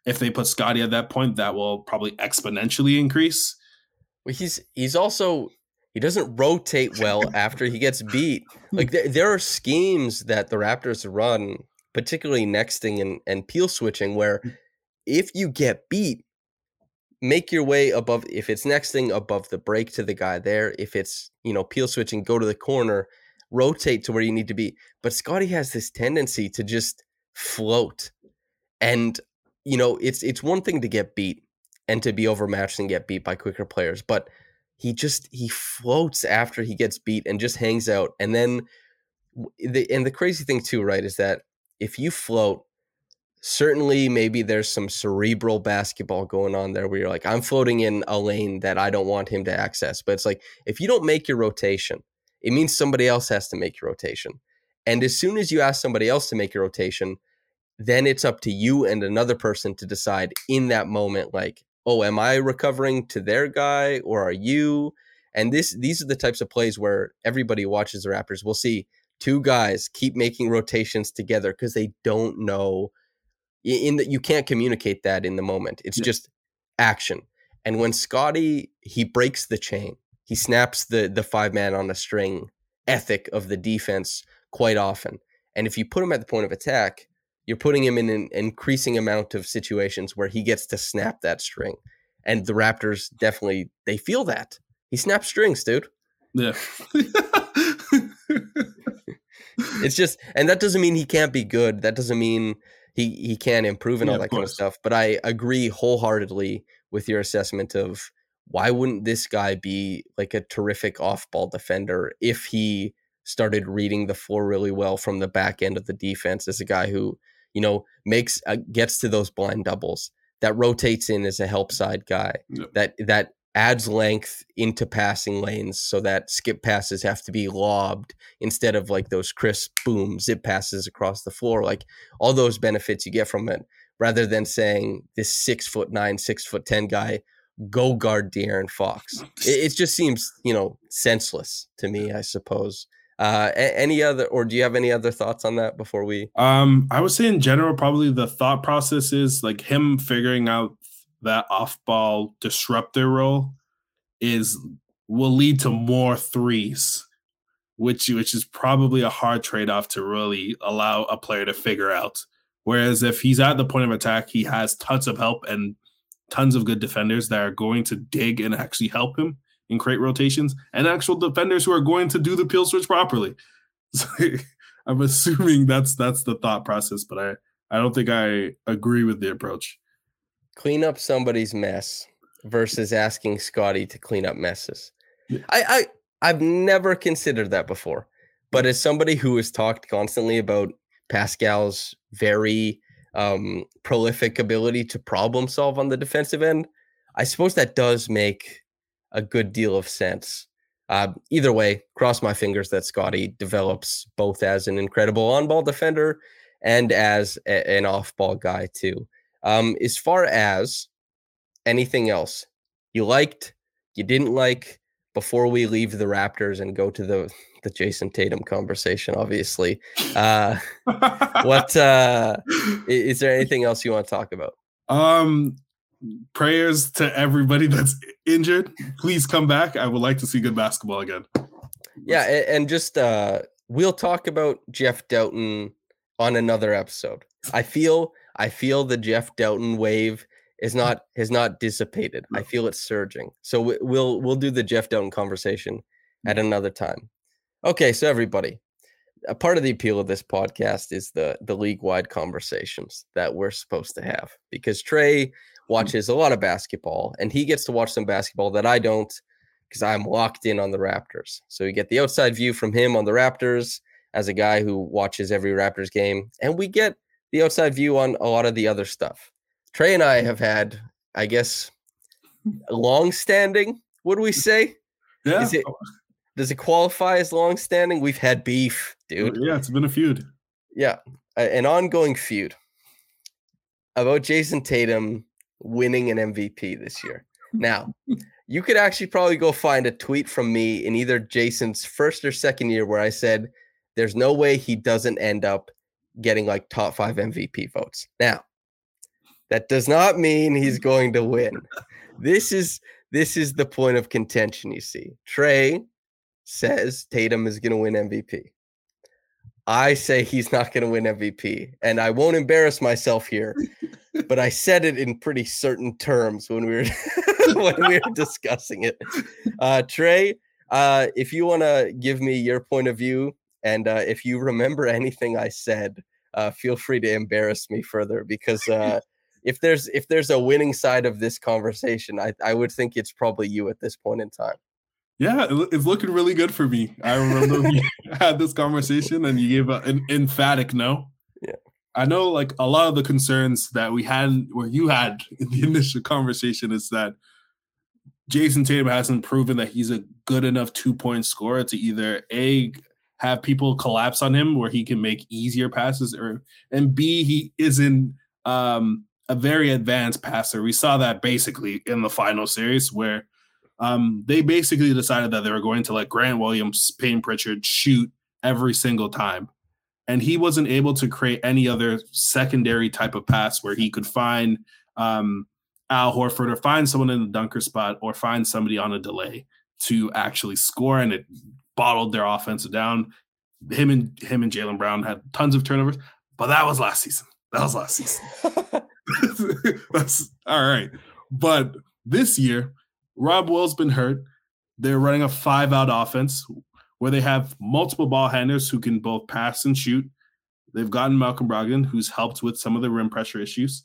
if they put Scottie at that point, that will probably exponentially increase. Well, he's he's also he doesn't rotate well after he gets beat. Hmm. Like there, there are schemes that the Raptors run, particularly nexting and, and peel switching, where hmm. if you get beat, make your way above if it's next thing above the break to the guy there. If it's, you know, peel switching, go to the corner, rotate to where you need to be. But Scottie has this tendency to just float. And, you know, it's it's one thing to get beat and to be overmatched and get beat by quicker players, but he just he floats after he gets beat and just hangs out. And then the and the crazy thing too, right, is that if you float, certainly maybe there's some cerebral basketball going on there where you're like, I'm floating in a lane that I don't want him to access. But it's like if you don't make your rotation, it means somebody else has to make your rotation. And as soon as you ask somebody else to make your rotation, then it's up to you and another person to decide in that moment, like, oh, am I recovering to their guy or are you? And this these are the types of plays where everybody watches the Raptors will see two guys keep making rotations together because they don't know in that you can't communicate that in the moment. It's Yeah. just action. And when Scottie he breaks the chain, he snaps the the five man on a string ethic of the defense quite often. And if you put him at the point of attack, you're putting him in an increasing amount of situations where he gets to snap that string. And the Raptors definitely they feel that. He snaps strings, dude. Yeah. It's just and that doesn't mean he can't be good. That doesn't mean he he can't improve and Yeah, all that kind of stuff. But I agree wholeheartedly with your assessment of why wouldn't this guy be like a terrific off-ball defender if he started reading the floor really well from the back end of the defense as a guy who you know makes uh, gets to those blind doubles that rotates in as a help side guy Yep. that that adds length into passing lanes so that skip passes have to be lobbed instead of like those crisp boom zip passes across the floor. Like all those benefits you get from it rather than saying this six foot nine six foot ten guy go guard De'Aaron Fox. It, it just seems you know senseless to me I suppose. Uh any other or do you have any other thoughts on that before we Um, I would say in general, probably the thought process is like him figuring out that off-ball disruptor role is will lead to more threes, which which is probably a hard trade-off to really allow a player to figure out. Whereas if he's at the point of attack, he has tons of help and tons of good defenders that are going to dig and actually help him and create rotations, and actual defenders who are going to do the peel switch properly. So I'm assuming that's that's the thought process, but I I don't think I agree with the approach. Clean up somebody's mess versus asking Scottie to clean up messes. I, I I've never considered that before. But as somebody who has talked constantly about Pascal's very um, prolific ability to problem solve on the defensive end, I suppose that does make a good deal of sense. Uh, either way, cross my fingers that Scottie develops both as an incredible on ball defender and as a- an off ball guy, too. Um, as far as anything else you liked, you didn't like, before we leave the Raptors and go to the the Jayson Tatum conversation, obviously, uh, what uh, is there anything else you want to talk about? Um, prayers to everybody that's injured. Please come back. I would like to see good basketball again. Yeah, and just uh we'll talk about Jeff Dowtin on another episode. I feel I feel the Jeff Dowtin wave is mm. not has not dissipated. I feel it's surging. So we- we'll we'll do the Jeff Dowtin conversation at mm. another time. Okay, so everybody, a part of the appeal of this podcast is the the league wide conversations that we're supposed to have because Tre hmm. watches a lot of basketball and he gets to watch some basketball that I don't because I'm locked in on the Raptors. So we get the outside view from him on the Raptors as a guy who watches every Raptors game, and we get the outside view on a lot of the other stuff. Tre and I have had, I guess, long standing. What do we say? Yeah, Is it does it qualify as long standing? We've had beef, dude. yeah, it's been a feud. Yeah, an ongoing feud about Jayson Tatum winning an MVP this year. Now, you could actually probably go find a tweet from me in either Jayson's first or second year where I said there's no way he doesn't end up getting like top 5 MVP votes. Now, that does not mean he's going to win. This is this is the point of contention, you see. Tre says Tatum is going to win MVP. I say he's not going to win MVP, and I won't embarrass myself here, but I said it in pretty certain terms when we were when we were discussing it. Uh, Tre, uh, if you want to give me your point of view, and uh, if you remember anything I said, uh, feel free to embarrass me further because uh, if there's if there's a winning side of this conversation, I I would think it's probably you at this point in time. Yeah, it's looking really good for me. I remember we had this conversation and you gave a, an emphatic no. Yeah. I know like a lot of the concerns that we had where you had in the initial conversation is that Jayson Tatum hasn't proven that he's a good enough two point scorer to either A have people collapse on him where he can make easier passes or and B he isn't um a very advanced passer. We saw that basically in the final series where um, they basically decided that they were going to let Grant Williams, Payne Pritchard shoot every single time. And he wasn't able to create any other secondary type of pass where he could find um, Al Horford or find someone in the dunker spot or find somebody on a delay to actually score. And it bottled their offensive down. Him and him and Jaylen Brown had tons of turnovers, but that was last season. That was last season. That's all right. But this year, Rob Will's been hurt. They're running a five out offense where they have multiple ball handlers who can both pass and shoot. They've gotten Malcolm Brogdon, who's helped with some of the rim pressure issues.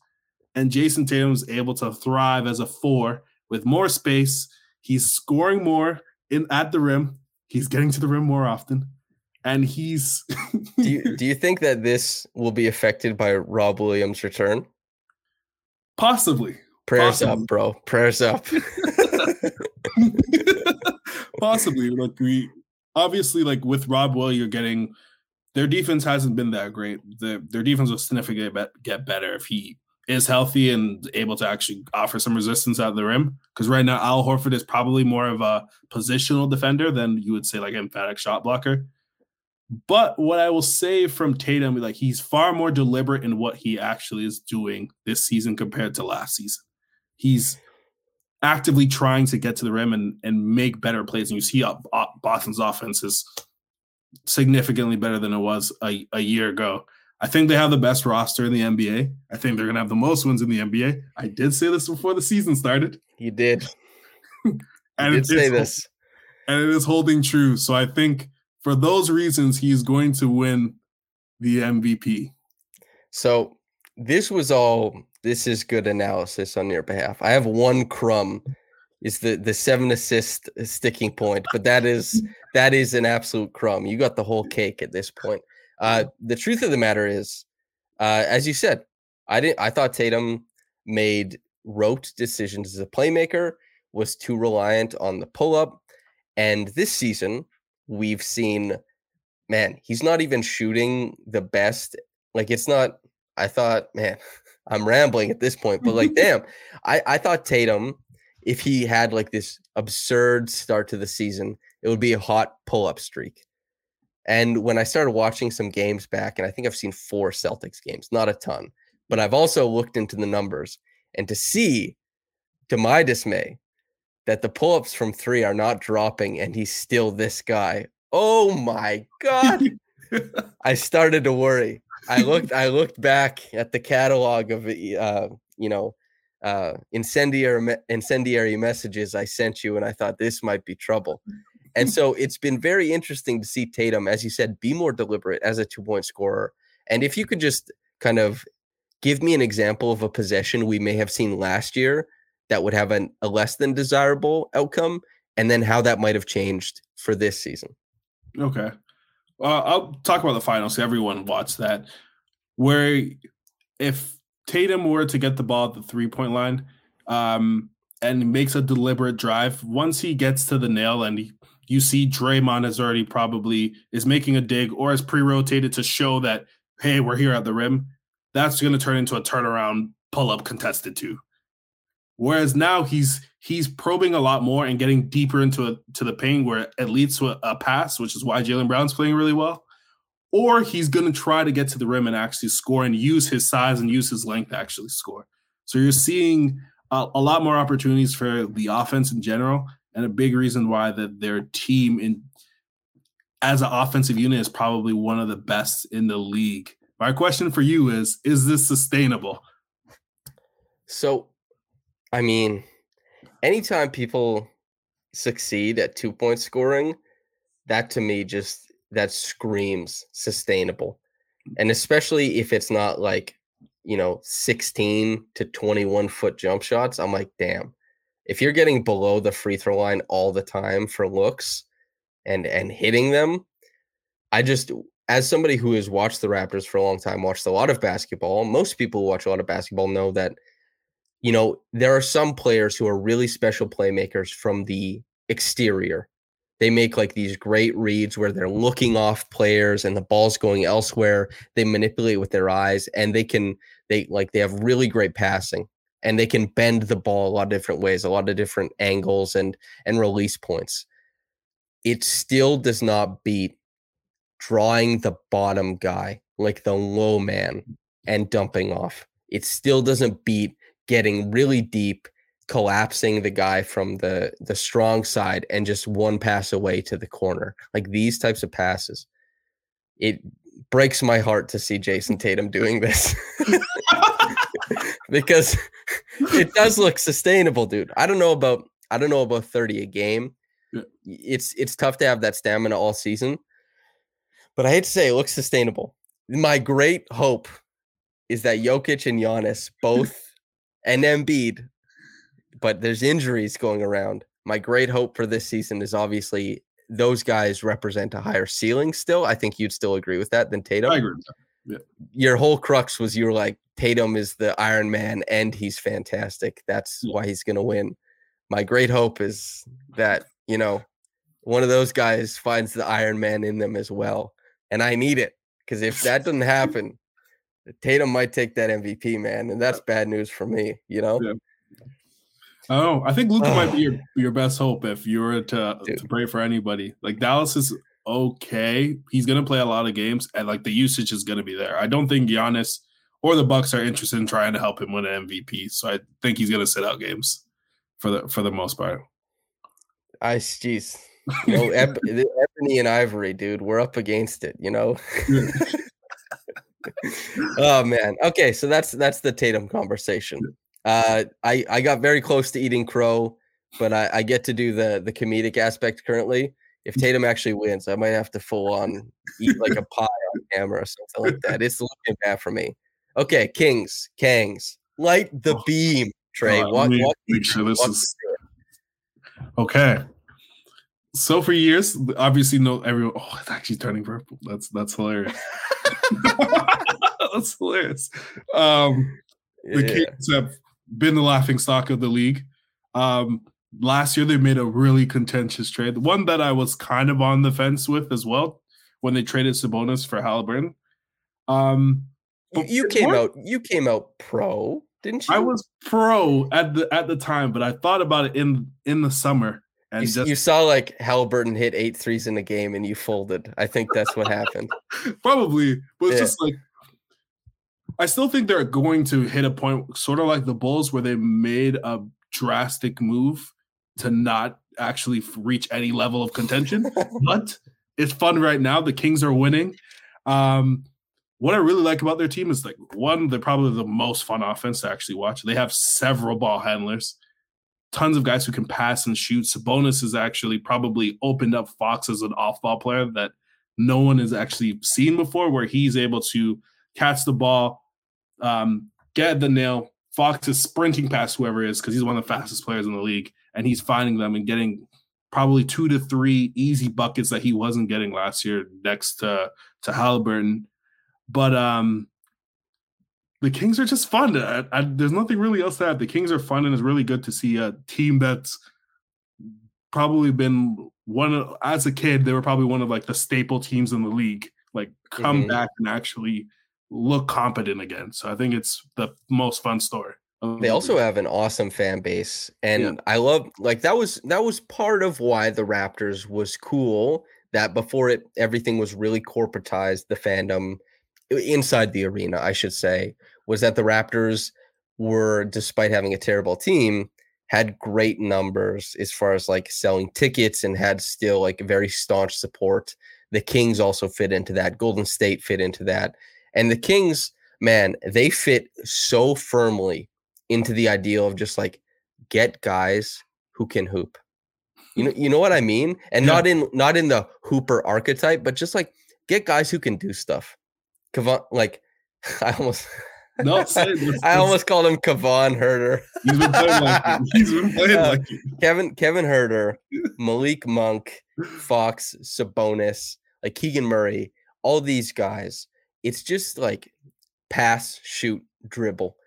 And Jayson Tatum is able to thrive as a four with more space. He's scoring more in at the rim. He's getting to the rim more often. And he's do you do you think that this will be affected by Rob Williams' return? possibly Prayers Possibly. up, bro. Prayers up. Possibly, like we obviously like with Rob Will, you're getting their defense hasn't been that great. The, their defense will significantly get better if he is healthy and able to actually offer some resistance of the rim. Because right now, Al Horford is probably more of a positional defender than you would say like emphatic shot blocker. But what I will say from Tatum, like he's far more deliberate in what he actually is doing this season compared to last season. He's actively trying to get to the rim and, and make better plays. And you see uh, uh, Boston's offense is significantly better than it was a, a year ago. I think they have the best roster in the NBA. I think they're going to have the most wins in the NBA. I did say this before the season started. You did. And You did say this. And it is holding true. So I think for those reasons, he's going to win the MVP. So this was all this is good analysis on your behalf. I have one crumb is the the seven assist sticking point, but that is that is an absolute crumb. You got the whole cake at this point. Uh, the truth of the matter is, uh, as you said, I didn't. I thought Tatum made rote decisions as a playmaker, was too reliant on the pull up, and this season we've seen, man, he's not even shooting the best. Like it's not. I thought, man, I'm rambling at this point, but like, damn, I I thought Tatum, if he had like this absurd start to the season, it would be a hot pull up streak. And when I started watching some games back, and I think I've seen four Celtics games, not a ton, but I've also looked into the numbers and to see, to my dismay, that the pull ups from three are not dropping and he's still this guy. Oh my God. I started to worry. I looked, I looked back at the catalog of, uh, you know, uh, incendiary, incendiary messages I sent you, and I thought this might be trouble. And so it's been very interesting to see Tatum, as you said, be more deliberate as a two point scorer. And if you could just kind of give me an example of a possession we may have seen last year that would have an, a less than desirable outcome, and then how that might have changed for this season. Okay. Well, I'll talk about the finals. Everyone watched that. Where if Tatum were to get the ball at the three point line um, and makes a deliberate drive, once he gets to the nail and he, you see Draymond has already probably is making a dig or has pre-rotated to show that hey we're here at the rim, that's going to turn into a turnaround pull up contested two. Whereas now he's he's probing a lot more and getting deeper into a, to the paint where it leads to a, a pass, which is why Jaylen Brown's playing really well. Or he's going to try to get to the rim and actually score and use his size and use his length to actually score. So you're seeing a, a lot more opportunities for the offense in general, and a big reason why that their team in as an offensive unit is probably one of the best in the league. My question for you is: Is this sustainable? So, I mean, anytime people succeed at two point scoring, that to me just that screams sustainable. And especially if it's not like, you know, 16 to 21 foot jump shots, I'm like, damn. If you're getting below the free throw line all the time for looks and and hitting them, I just as somebody who has watched the Raptors for a long time, watched a lot of basketball, most people who watch a lot of basketball know that you know, there are some players who are really special playmakers from the exterior. They make like these great reads where they're looking off players and the ball's going elsewhere. They manipulate with their eyes and they can they like they have really great passing and they can bend the ball a lot of different ways, a lot of different angles and and release points. It still does not beat drawing the bottom guy, like the low man and dumping off. It still doesn't beat getting really deep, collapsing the guy from the the strong side and just one pass away to the corner. Like these types of passes. It breaks my heart to see Jayson Tatum doing this. because it does look sustainable, dude. I don't know about I don't know about 30 a game. Yeah. It's it's tough to have that stamina all season. But I hate to say it looks sustainable. My great hope is that Jokic and Giannis both and Embiid, but there's injuries going around. My great hope for this season is obviously those guys represent a higher ceiling still. I think you'd still agree with that than Tatum. I agree. Yeah. Your whole crux was you were like, Tatum is the Iron Man and he's fantastic. That's Yeah. why he's going to win. My great hope is that, you know, one of those guys finds the Iron Man in them as well. And I need it because if that doesn't happen, Tatum might take that MVP, man. And that's bad news for me, you know? Yeah. Oh, I think Luka might be your, your best hope if you were to, Dude. to pray for anybody. Like Dallas is okay. He's gonna play a lot of games, and like the usage is gonna be there. I don't think Giannis or the Bucks are interested in trying to help him win an MVP. So I think he's gonna sit out games for the for the most part. I, jeez. You know, ebony and ivory, dude. We're up against it, you know? oh man. Okay, so that's that's the Tatum conversation. Uh, I I got very close to eating crow, but I, I get to do the the comedic aspect currently. If Tatum actually wins, I might have to full on eat like a pie on camera or something like that. It's looking bad for me. Okay, Kings, Kangs, light the Oh. beam. Tre, Uh, walk, walk, make sure this is okay. So for years, obviously, no everyone. Oh, it's actually turning purple. That's that's hilarious. that's hilarious. Um, the Yeah. Kings have been the laughing stock of the league. Um, last year they made a really contentious trade, one that I was kind of on the fence with as well when they traded Sabonis for Halliburton. Um, You, came out. You came out pro, didn't you? I was pro at the at the time, but I thought about it in in the summer and You, just you saw like Halliburton hit eight threes in a game, and you folded. I think that's what happened. probably, but it's Yeah. just like I still think they're going to hit a point, sort of like the Bulls, where they made a drastic move to not actually reach any level of contention. but it's fun right now. The Kings are winning. Um, what I really like about their team is like one, they're probably the most fun offense to actually watch. They have several ball handlers, tons of guys who can pass and shoot. Sabonis has actually probably opened up Fox as an off-ball player that no one has actually seen before, where he's able to catch the ball, um, get the nail. Fox is sprinting past whoever is because he's one of the fastest players in the league, and he's finding them and getting probably two to three easy buckets that he wasn't getting last year next to to Halliburton. But um, the Kings are just fun. I, I, there's nothing really else to add. The Kings are fun, and it's really good to see a team that's probably been one of as a kid. They were probably one of like the staple teams in the league. Like come Mhm. back and actually look competent again. So I think it's the most fun story. They also have an awesome fan base, and Yeah. I love like that was that was part of why the Raptors was cool. That before it, everything was really corporatized. The fandom inside the arena, I should say, was that the Raptors were, despite having a terrible team, had great numbers as far as like selling tickets and had still like very staunch support. The Kings also fit into that. Golden State fit into that, and the Kings, man, they fit so firmly into the ideal of just like get guys who can hoop. You know, you know what I mean? And Yeah. not in not in the hooper archetype, but just like get guys who can do stuff. Kavan, like I almost No, say it. That's- I almost called him Kavan Herder. He's been playing like it. He's been playing Uh, like it. Kevin Kevin Huerter, Malik Monk, Fox, Sabonis, like Keegan Murray, all these guys. It's just like pass, shoot, dribble.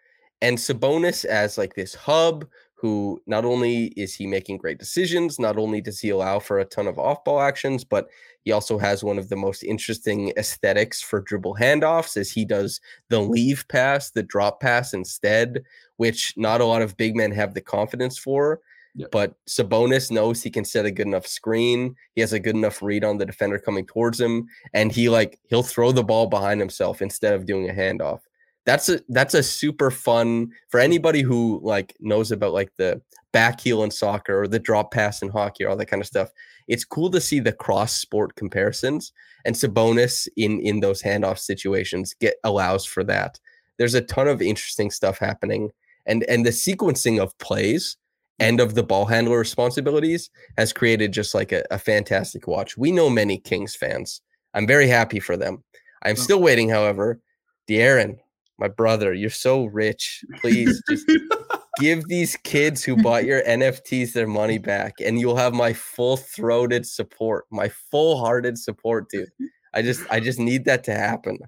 And Sabonis as like this hub who not only is he making great decisions, not only does he allow for a ton of off-ball actions, but he also has one of the most interesting aesthetics for dribble handoffs as he does the leave pass, the drop pass instead, which not a lot of big men have the confidence for. Yeah. But Sabonis knows he can set a good enough screen. He has a good enough read on the defender coming towards him, and he like he'll throw the ball behind himself instead of doing a handoff. That's a that's a super fun for anybody who like knows about like the back heel in soccer or the drop pass in hockey or all that kind of stuff. It's cool to see the cross sport comparisons and Sabonis in in those handoff situations get allows for that. There's a ton of interesting stuff happening, and and the sequencing of plays and of the ball handler responsibilities has created just like a, a fantastic watch. We know many Kings fans. I'm very happy for them. I'm Oh. still waiting, however. De'Aaron, my brother, you're so rich. Please just give these kids who bought your NFTs their money back, and you'll have my full throated support, my full hearted support, dude. I just I just need that to happen.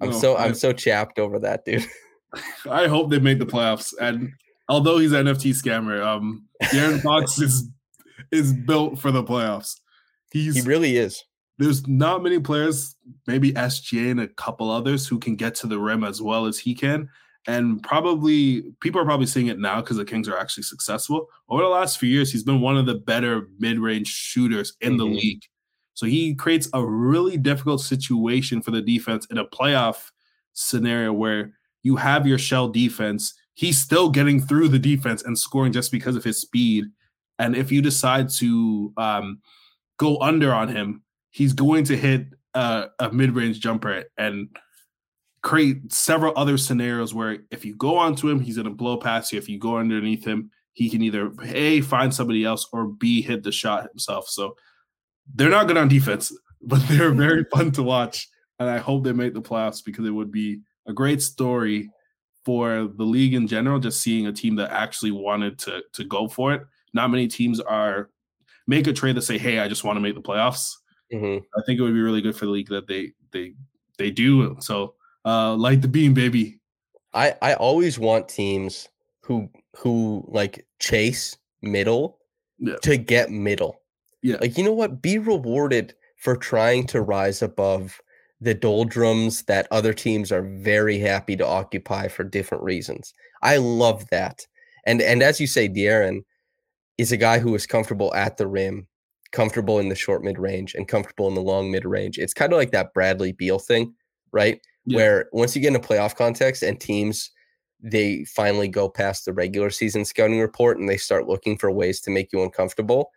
I'm No, so I- I'm so chapped over that, dude. I hope they make the playoffs. And although he's an NFT scammer, um, De'Aaron Fox is is built for the playoffs. He's He really is. there's not many players, maybe SGA and a couple others who can get to the rim as well as he can. And probably people are probably seeing it now because the Kings are actually successful. Over the last few years, he's been one of the better mid-range shooters in the Mhm. league. So he creates a really difficult situation for the defense in a playoff scenario where you have your shell defense. He's still getting through the defense and scoring just because of his speed. And if you decide to um, go under on him, he's going to hit a, a mid-range jumper and create several other scenarios where if you go onto him, he's going to blow past you. If you go underneath him, he can either a find somebody else or b hit the shot himself. So they're not good on defense, but they're very fun to watch. And I hope they make the playoffs because it would be a great story for the league in general. Just seeing a team that actually wanted to to go for it. Not many teams are make a trade to say, "Hey, I just want to make the playoffs." Mhm. I think it would be really good for the league that they they they do. So, uh, light the beam, baby. I I always want teams who who like chase middle Yeah. to get middle. Yeah. Like you know what? Be rewarded for trying to rise above the doldrums that other teams are very happy to occupy for different reasons. I love that. And and as you say, De'Aaron is a guy who is comfortable at the rim, comfortable in the short mid range, and comfortable in the long mid range. It's kind of like that Bradley Beal thing, right? Yeah. Where once you get in a playoff context and teams they finally go past the regular season scouting report and they start looking for ways to make you uncomfortable.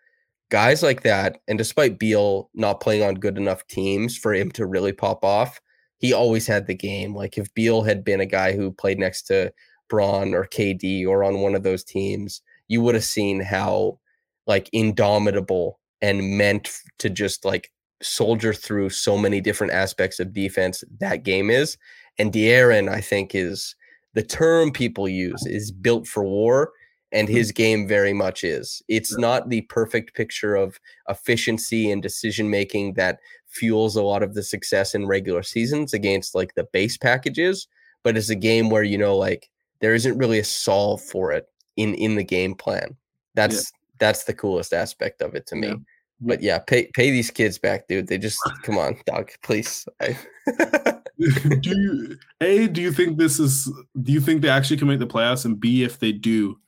Guys like that, and despite Beal not playing on good enough teams for him to really pop off, he always had the game. Like if Beal had been a guy who played next to Bron or KD or on one of those teams, you would have seen how like indomitable and meant to just like soldier through so many different aspects of defense that game is. And De'Aaron, I think, is the term people use is built for war, and mm. his game very much is. It's not the perfect picture of efficiency and decision making that fuels a lot of the success in regular seasons against like the base packages, but it's a game where you know like there isn't really a solve for it in in the game plan. That's that's the coolest aspect of it to me. Yeah. But yeah, pay pay these kids back, dude. They just come on, dog, please. I- do you a do you think this is do you think they actually can make the playoffs and b if they do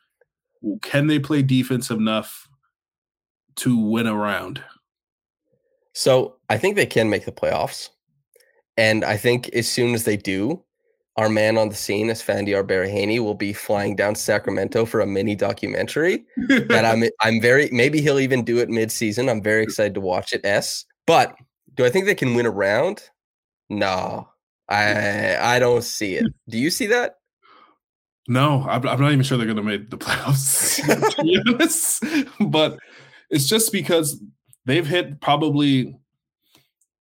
can they play defense enough to win a round So I think they can make the playoffs. And I think as soon as they do, our man on the scene, Esfandyar Baraheni, will be flying down Sacramento for a mini documentary. that I'm I'm very maybe he'll even do it mid-season. I'm very excited to watch it. S. But do I think they can win a round? No. I I don't see it. Do you see that? No I'm, I'm not even sure they're going to make the playoffs but it's just because they've hit probably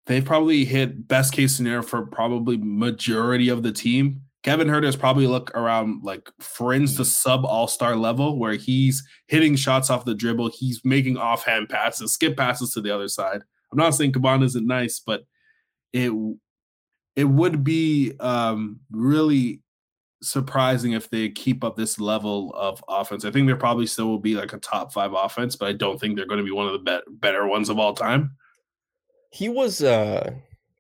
they've probably hit best case scenario for probably majority of the team Kevin Huerter has probably look around like fringe to sub all star level where he's hitting shots off the dribble. He's making offhand passes, skip passes to the other side. I'm not saying Caban isn't nice, but it it would be um, really surprising if they keep up this level of offense. I think there probably still will be like a top five offense, but I don't think they're going to be one of the bet better ones of all time. He was uh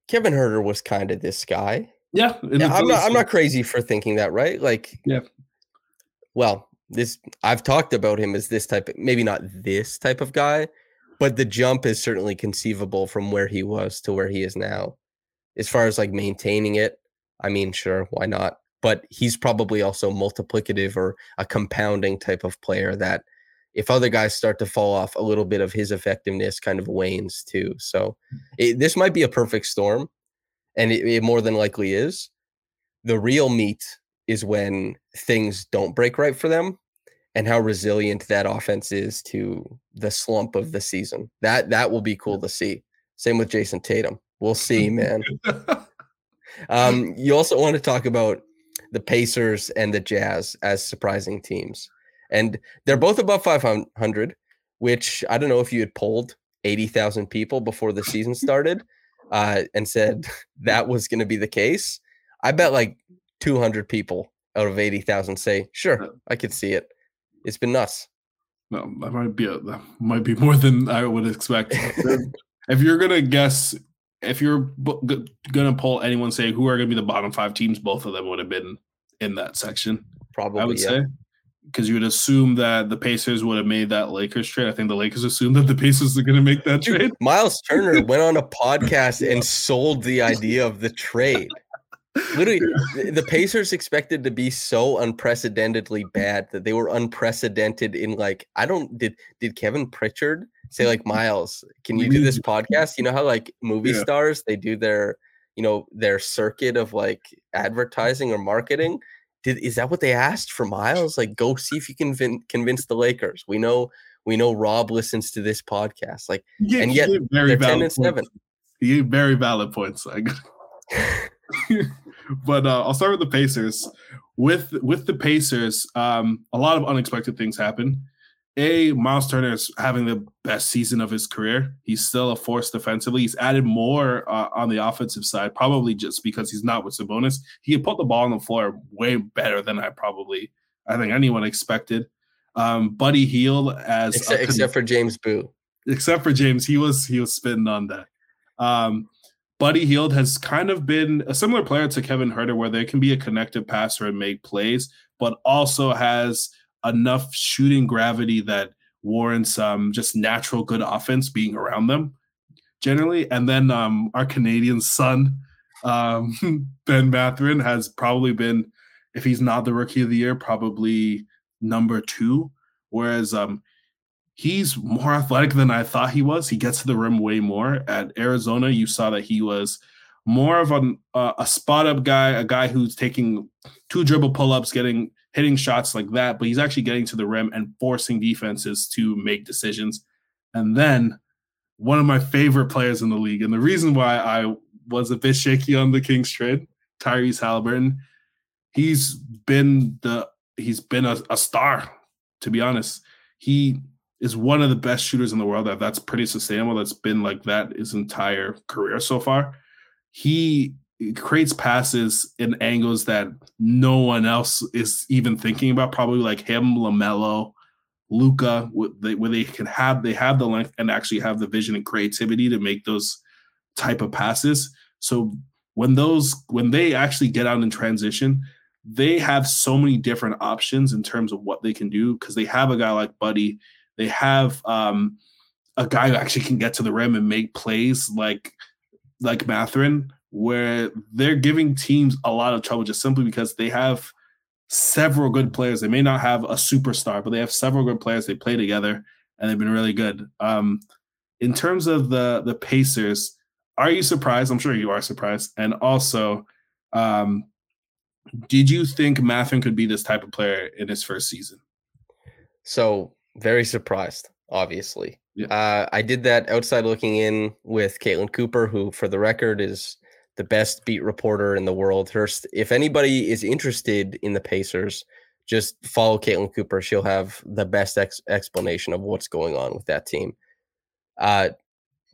Kevin Huerter was kind of this guy. Yeah, Yeah, I'm not I'm not crazy for thinking that, right? Like Yeah. Well, this I've talked about him as this type of maybe not this type of guy, but the jump is certainly conceivable from where he was to where he is now. As far as like maintaining it, I mean, sure, why not? But he's probably also multiplicative or a compounding type of player that if other guys start to fall off, a little bit of his effectiveness kind of wanes too. So it, this might be a perfect storm, and it, it more than likely is. The real meat is when things don't break right for them and how resilient that offense is to the slump of the season. That that will be cool to see. Same with Jayson Tatum. We'll see, man. Um, you also want to talk about the Pacers and the Jazz as surprising teams. And they're both above 500, which I don't know if you had polled 80,000 people before the season started uh, and said that was going to be the case. I bet like 200 people out of 80,000 say, sure, I could see it. It's been nuts. No, that might be a, that might be more than I would expect. if you're gonna guess, if you're bu- gonna pull anyone say who are gonna be the bottom five teams, both of them would have been in that section. Probably. I would yeah. say because you would assume that the Pacers would have made that Lakers trade. I think the Lakers assumed that the Pacers are gonna make that trade. Miles Turner went on a podcast and sold the idea of the trade. Literally, the- Pacers expected to be so unprecedentedly bad that they were unprecedented in like I don't did did Kevin Pritchard say like Miles, can you do this podcast? You know how like movie Yeah. stars they do their you know their circuit of like advertising or marketing. Did is that what they asked for Miles? Like go see if you can vin- convince the Lakers. We know we know Rob listens to this podcast. Like gave- And yet very they're 10 valid and seven. points. He very valid points. Got- but uh, I'll start with the Pacers. With with the Pacers, um, a lot of unexpected things happen. A Miles Turner is having the best season of his career. He's still a force defensively. He's added more uh, on the offensive side, probably just because he's not with Sabonis. He can put the ball on the floor way better than I probably I think anyone expected. Um, Buddy Hield as except, except for James Boo. Except for James, he was he was spitting on that. Um, Buddy Hield has kind of been a similar player to Kevin Huerter, where they can be a connected passer and make plays, but also has enough shooting gravity that warrants um, just natural good offense being around them generally. And then um, our Canadian son, um, Ben Mathurin, has probably been, if he's not the rookie of the year, probably number two. Whereas um, he's more athletic than I thought he was. He gets to the rim way more. At Arizona, you saw that he was more of uh, a spot up guy, a guy who's taking two dribble pull ups, getting hitting shots like that, but he's actually getting to the rim and forcing defenses to make decisions. And then one of my favorite players in the league, and the reason why I was a bit shaky on the Kings trade, Tyrese Haliburton, he's been the he's been a, a star. To be honest, he is one of the best shooters in the world. That that's pretty sustainable. That's been like that his entire career so far. He creates passes in angles that no one else is even thinking about. Probably like him, LaMelo, Luka, where they can have they have the length and actually have the vision and creativity to make those type of passes. So when those when they actually get out in transition, they have so many different options in terms of what they can do because they have a guy like Buddy they have um, a guy who actually can get to the rim and make plays like like Mathurin, where they're giving teams a lot of trouble just simply because they have several good players. They may not have a superstar, but they have several good players. They play together and they've been really good. Um, in terms of the the Pacers, are you surprised? I'm sure you are surprised. And also, um, did you think Mathurin could be this type of player in his first season? So very surprised, obviously. Yeah. Uh, I did that outside looking in with Caitlin Cooper, who, for the record, is the best beat reporter in the world. Hurst, if anybody is interested in the Pacers, just follow Caitlin Cooper. She'll have the best ex- explanation of what's going on with that team. Uh,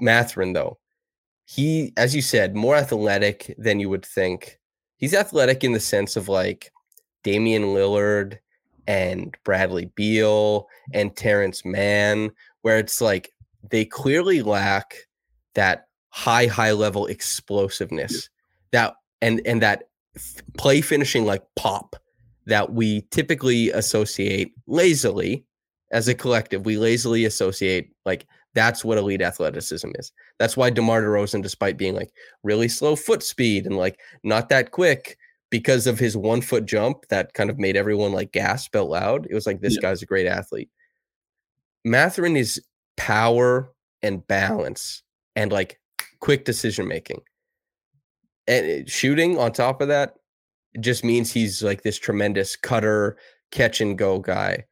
though, he, as you said, more athletic than you would think. He's athletic in the sense of like Damian Lillard and Bradley Beal and Terrence Mann, where it's like they clearly lack that high, high level explosiveness that and and that play finishing like pop that we typically associate lazily as a collective. We lazily associate like that's what elite athleticism is. That's why DeMar DeRozan, despite being like really slow foot speed and like not that quick, because of his one foot jump that kind of made everyone like gasp out loud. It was like, this yeah. guy's a great athlete. Mathurin is power and balance and like quick decision making. And eh, shooting on top of that just means he's like this tremendous cutter, catch and go guy.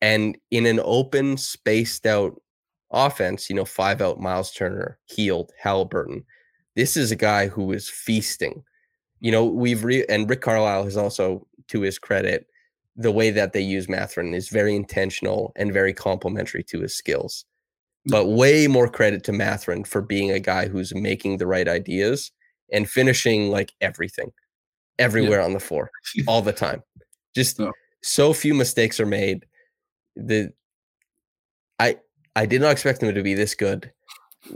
And in an open, spaced out offense, you know, five out Miles Turner, Hield Haliburton. This is a guy who is feasting you know, we've re- and Rick Carlisle has also, to his credit, the way that they use Mathurin is very intentional and very complementary to his skills. But mm-hmm. way more credit to Mathurin for being a guy who's making the right ideas and finishing like everything, everywhere yeah. on the floor, all the time. Just no. so few mistakes are made. The I I did not expect him to be this good.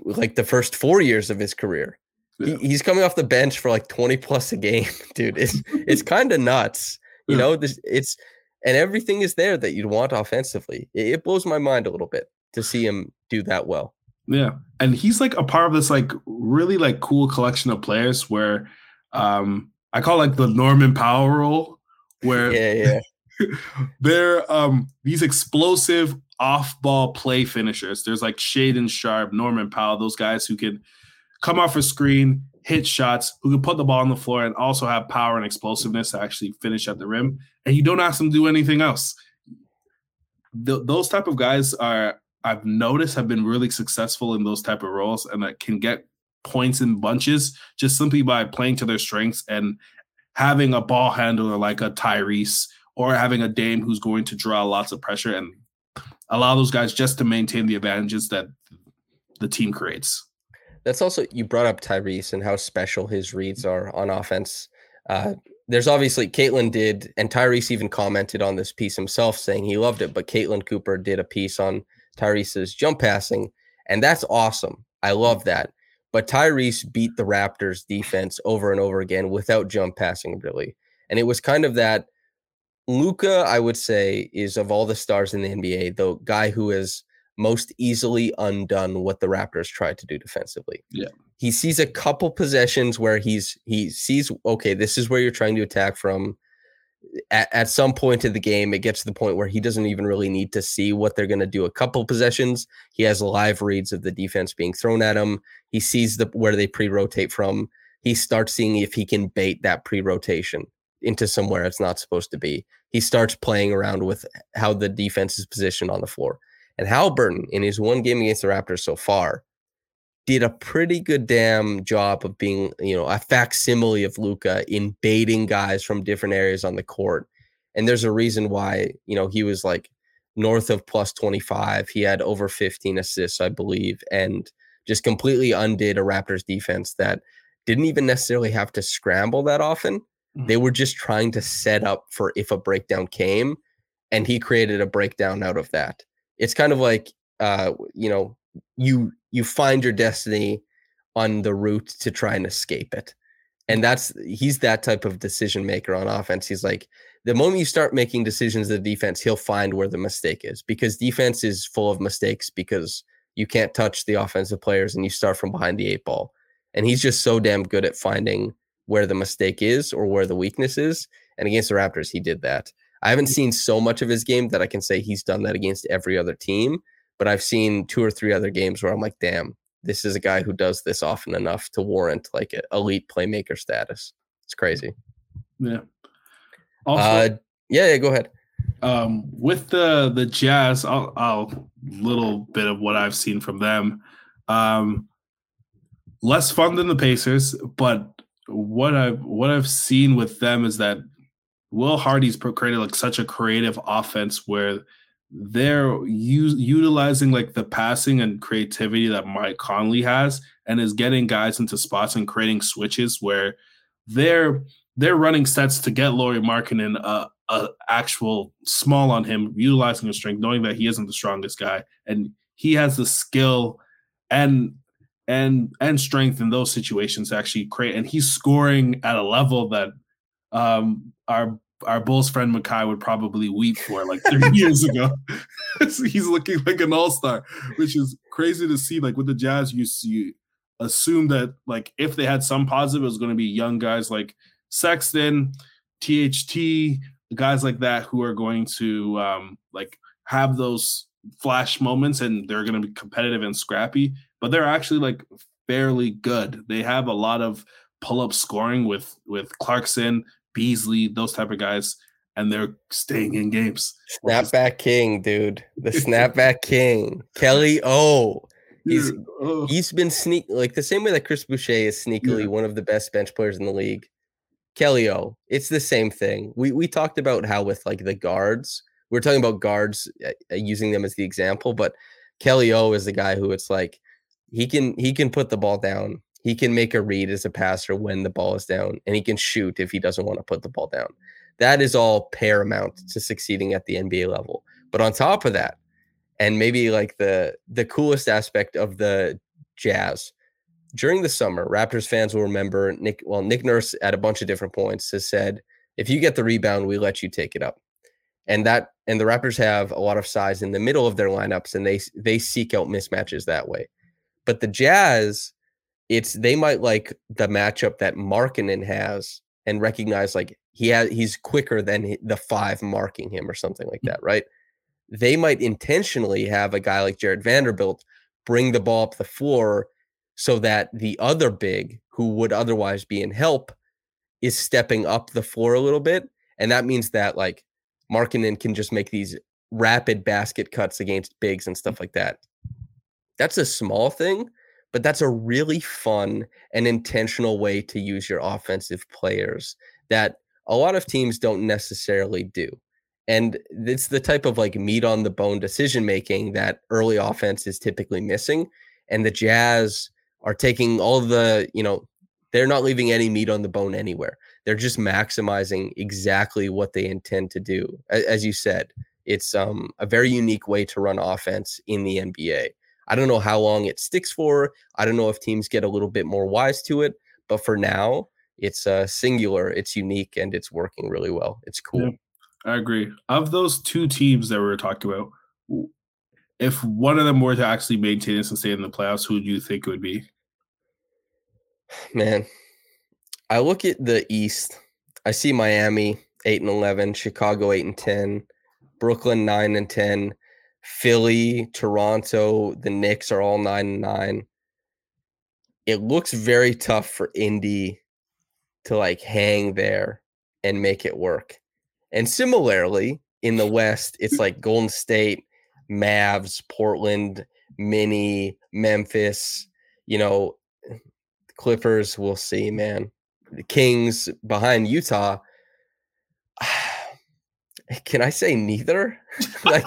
Like the first four years of his career, he, he's coming off the bench for like 20 plus a game, dude. It's it's kind of nuts. You know, this it's and everything is there that you'd want offensively. It, it blows my mind a little bit to see him do that well. Yeah. And he's like a part of this like really like cool collection of players where um I call like the Norman Powell role where yeah, yeah. they're um these explosive off-ball play finishers. There's like Shaedon Sharpe, Norman Powell, those guys who can come off a screen, hit shots, who can put the ball on the floor and also have power and explosiveness to actually finish at the rim. And you don't ask them to do anything else. Th- those type of guys are I've noticed have been really successful in those type of roles and that can get points in bunches just simply by playing to their strengths and having a ball handler like a Tyrese or having a Dame who's going to draw lots of pressure and allow those guys just to maintain the advantages that the team creates. That's also you brought up Tyrese and how special his reads are on offense. Uh, there's obviously Caitlin did, and Tyrese even commented on this piece himself, saying he loved it. But Caitlin Cooper did a piece on Tyrese's jump passing, and that's awesome. I love that. But Tyrese beat the Raptors defense over and over again without jump passing, really. And it was kind of that Luka, I would say, is of all the stars in the NBA, the guy who has most easily undone what the Raptors tried to do defensively. Yeah. He sees a couple possessions where he's he sees, okay, this is where you're trying to attack from. At, at some point in the game, it gets to the point where he doesn't even really need to see what they're going to do. A couple possessions, he has live reads of the defense being thrown at him. He sees the where they pre-rotate from. He starts seeing if he can bait that pre-rotation into somewhere it's not supposed to be. He starts playing around with how the defense is positioned on the floor. And Haliburton, in his one game against the Raptors so far, did a pretty good damn job of being, you know, a facsimile of Luka in baiting guys from different areas on the court. And there's a reason why, you know, he was like north of plus 25. He had over 15 assists, I believe, and just completely undid a Raptors defense that didn't even necessarily have to scramble that often. Mhm. They were just trying to set up for if a breakdown came, and he created a breakdown out of that. It's kind of like uh, you know, you you find your destiny on the route to try and escape it. And that's he's that type of decision maker on offense. He's like the moment you start making decisions of defense, he'll find where the mistake is because defense is full of mistakes because you can't touch the offensive players and you start from behind the eight ball. And he's just so damn good at finding where the mistake is or where the weakness is. And against the Raptors, he did that. I haven't seen so much of his game that I can say he's done that against every other team, but I've seen two or three other games where I'm like, damn, this is a guy who does this often enough to warrant like an elite playmaker status. It's crazy. Yeah. Also, Uh, yeah, yeah, go ahead. um, with the the Jazz, I'll, I'll little bit of what I've seen from them. Um, less fun than the Pacers, but what I've what I've seen with them is that Will Hardy's created like such a creative offense where they're u- utilizing like the passing and creativity that Mike Conley has, and is getting guys into spots and creating switches where they're they're running sets to get Lauri Markkanen a, a actual small on him, utilizing his strength, knowing that he isn't the strongest guy, and he has the skill and and and strength in those situations to actually create. And he's scoring at a level that um, our our Bulls friend Makai would probably weep for like three years ago. he's looking like an all star, which is crazy to see. Like with the Jazz, you you assume that like if they had some positive, it was going to be young guys like Sexton, THT, guys like that who are going to um, like have those flash moments and they're going to be competitive and scrappy. But they're actually like fairly good. They have a lot of pull up scoring with with Clarkson, Beasley, those type of guys, and they're staying in games. is- Snapback king, dude. The snapback king. Kelly O. He's oh, he's been sneak like the same way that Chris Boucher is sneakily Yeah. one of the best bench players in the league. Kelly O, it's the same thing. We we talked about how with like the guards, we are talking about guards uh, uh, using them as the example, but Kelly O is the guy who it's like he can he can put the ball down. He can make a read as a passer when the ball is down, and he can shoot if he doesn't want to put the ball down. That is all paramount to succeeding at the NBA level. But on top of that, and maybe like the the coolest aspect of the Jazz during the summer, Raptors fans will remember Nick. Well, Nick Nurse at a bunch of different points has said, "If you get the rebound, we let you take it up." And that and the Raptors have a lot of size in the middle of their lineups, and they they seek out mismatches that way. But the Jazz, it's they might like the matchup that Markkanen has and recognize like he has he's quicker than the five marking him or something like mm. that, right? They might intentionally have a guy like Jarred Vanderbilt bring the ball up the floor so that the other big who would otherwise be in help is stepping up the floor a little bit. And that means that like Markkanen can just make these rapid basket cuts against bigs and stuff mm. like that. That's a small thing, but that's a really fun and intentional way to use your offensive players that a lot of teams don't necessarily do. And it's the type of like meat on the bone decision making that early offense is typically missing. And the Jazz are taking all the, you know, they're not leaving any meat on the bone anywhere. They're just maximizing exactly what they intend to do. As you said, it's um, a very unique way to run offense in the NBA. I don't know how long it sticks for. I don't know if teams get a little bit more wise to it, but for now, it's uh, singular, it's unique, and it's working really well. It's cool. Yeah, I agree. Of those two teams that we were talking about, if one of them were to actually maintain this and stay in the playoffs, who do you think it would be? Man, I look at the East. I see Miami eight and eleven, Chicago eight and ten, Brooklyn nine and ten, Philly, Toronto, the Knicks are all nine and nine. It looks very tough for Indy to like hang there and make it work. And similarly, in the West, it's like Golden State, Mavs, Portland, Mini, Memphis, you know, Clippers, we'll see, man. The Kings behind Utah. Can I say neither? like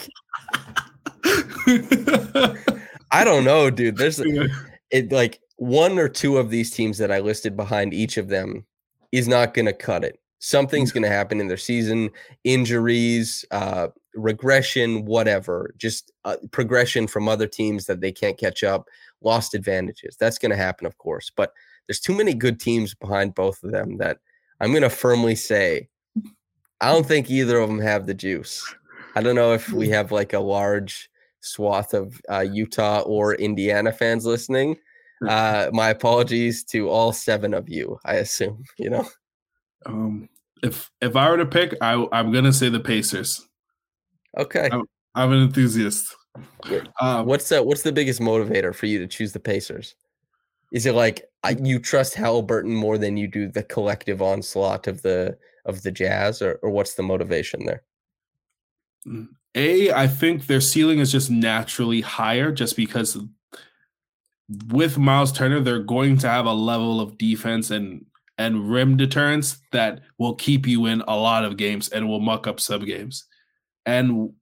I don't know, dude. There's it like one or two of these teams that I listed behind each of them is not going to cut it. Something's going to happen in their season, injuries, uh, regression, whatever, just uh, progression from other teams that they can't catch up, lost advantages. That's going to happen, of course. But there's too many good teams behind both of them that I'm going to firmly say I don't think either of them have the juice. I don't know if we have like a large swath of uh, Utah or Indiana fans listening. Uh, my apologies to all seven of you. I assume you know. Um, if if I were to pick, I I'm gonna say the Pacers. Okay, I'm, I'm an enthusiast. Um, what's the what's the biggest motivator for you to choose the Pacers? Is it like you trust Haliburton more than you do the collective onslaught of the of the Jazz, or, or what's the motivation there? A, I think their ceiling is just naturally higher, just because with Miles Turner, they're going to have a level of defense and and rim deterrence that will keep you in a lot of games and will muck up sub games. And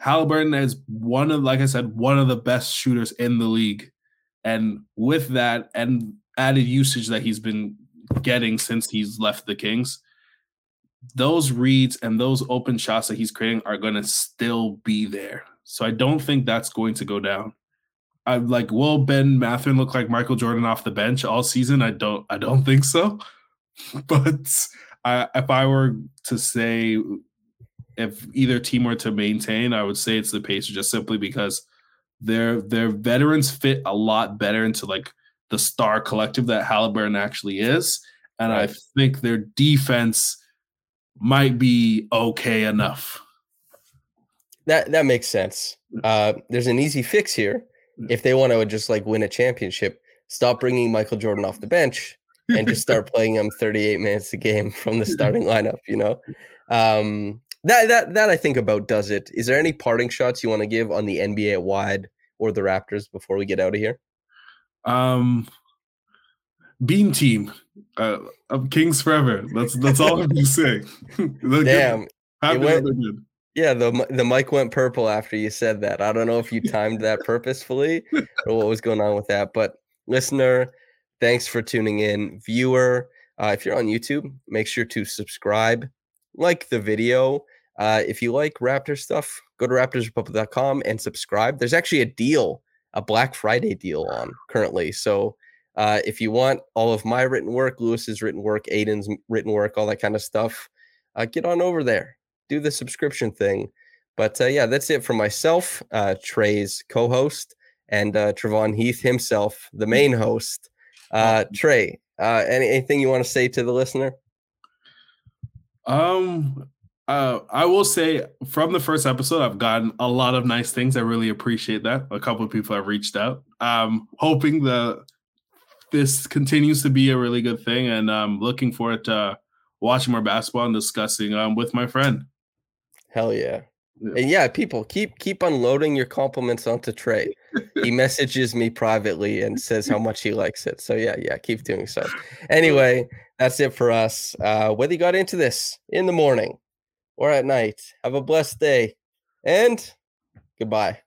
Haliburton is one of, like I said, one of the best shooters in the league. And with that and added usage that he's been getting since he's left the Kings, those reads and those open shots that he's creating are going to still be there. So I don't think that's going to go down. I like will Ben Mathurin look like Michael Jordan off the bench all season? I don't I don't think so. But I, if I were to say if either team were to maintain, I would say it's the Pacers just simply because their their veterans fit a lot better into like the star collective that Haliburton actually is. And right. I think their defense might be okay enough. That that makes sense. Uh, there's an easy fix here if they want to just like win a championship, stop bringing Michael Jordan off the bench and just start playing him 38 minutes a game from the starting lineup. You know, um, that that that I think about does it. Is there any parting shots you want to give on the NBA wide or the Raptors before we get out of here? Um, Beam Team, uh, of Kings forever. That's that's all I'm gonna say. Damn, went, yeah, the the mic went purple after you said that. I don't know if you timed that purposefully or what was going on with that, but listener, thanks for tuning in. Viewer, uh, if you're on YouTube, make sure to subscribe, like the video. Uh, if you like Raptor stuff, go to raptorsrepublic.com and subscribe. There's actually a deal, a Black Friday deal on currently. So uh, if you want all of my written work, Louis's written work, Aiden's written work, all that kind of stuff, uh, get on over there do the subscription thing. But uh, yeah, that's it for myself, uh, Tre's co-host, and uh, Trevon Heath himself, the main host. Uh, Tre, uh, any, anything you want to say to the listener? Um, uh, I will say from the first episode, I've gotten a lot of nice things. I really appreciate that. A couple of people have reached out. Um, hoping that this continues to be a really good thing, and I'm looking forward to watching more basketball and discussing um with my friend. Hell yeah. And yeah, people keep keep unloading your compliments onto Tre. he messages me privately and says how much he likes it. So yeah, yeah, keep doing so. Anyway, that's it for us. Uh, whether you got into this in the morning or at night, have a blessed day and goodbye.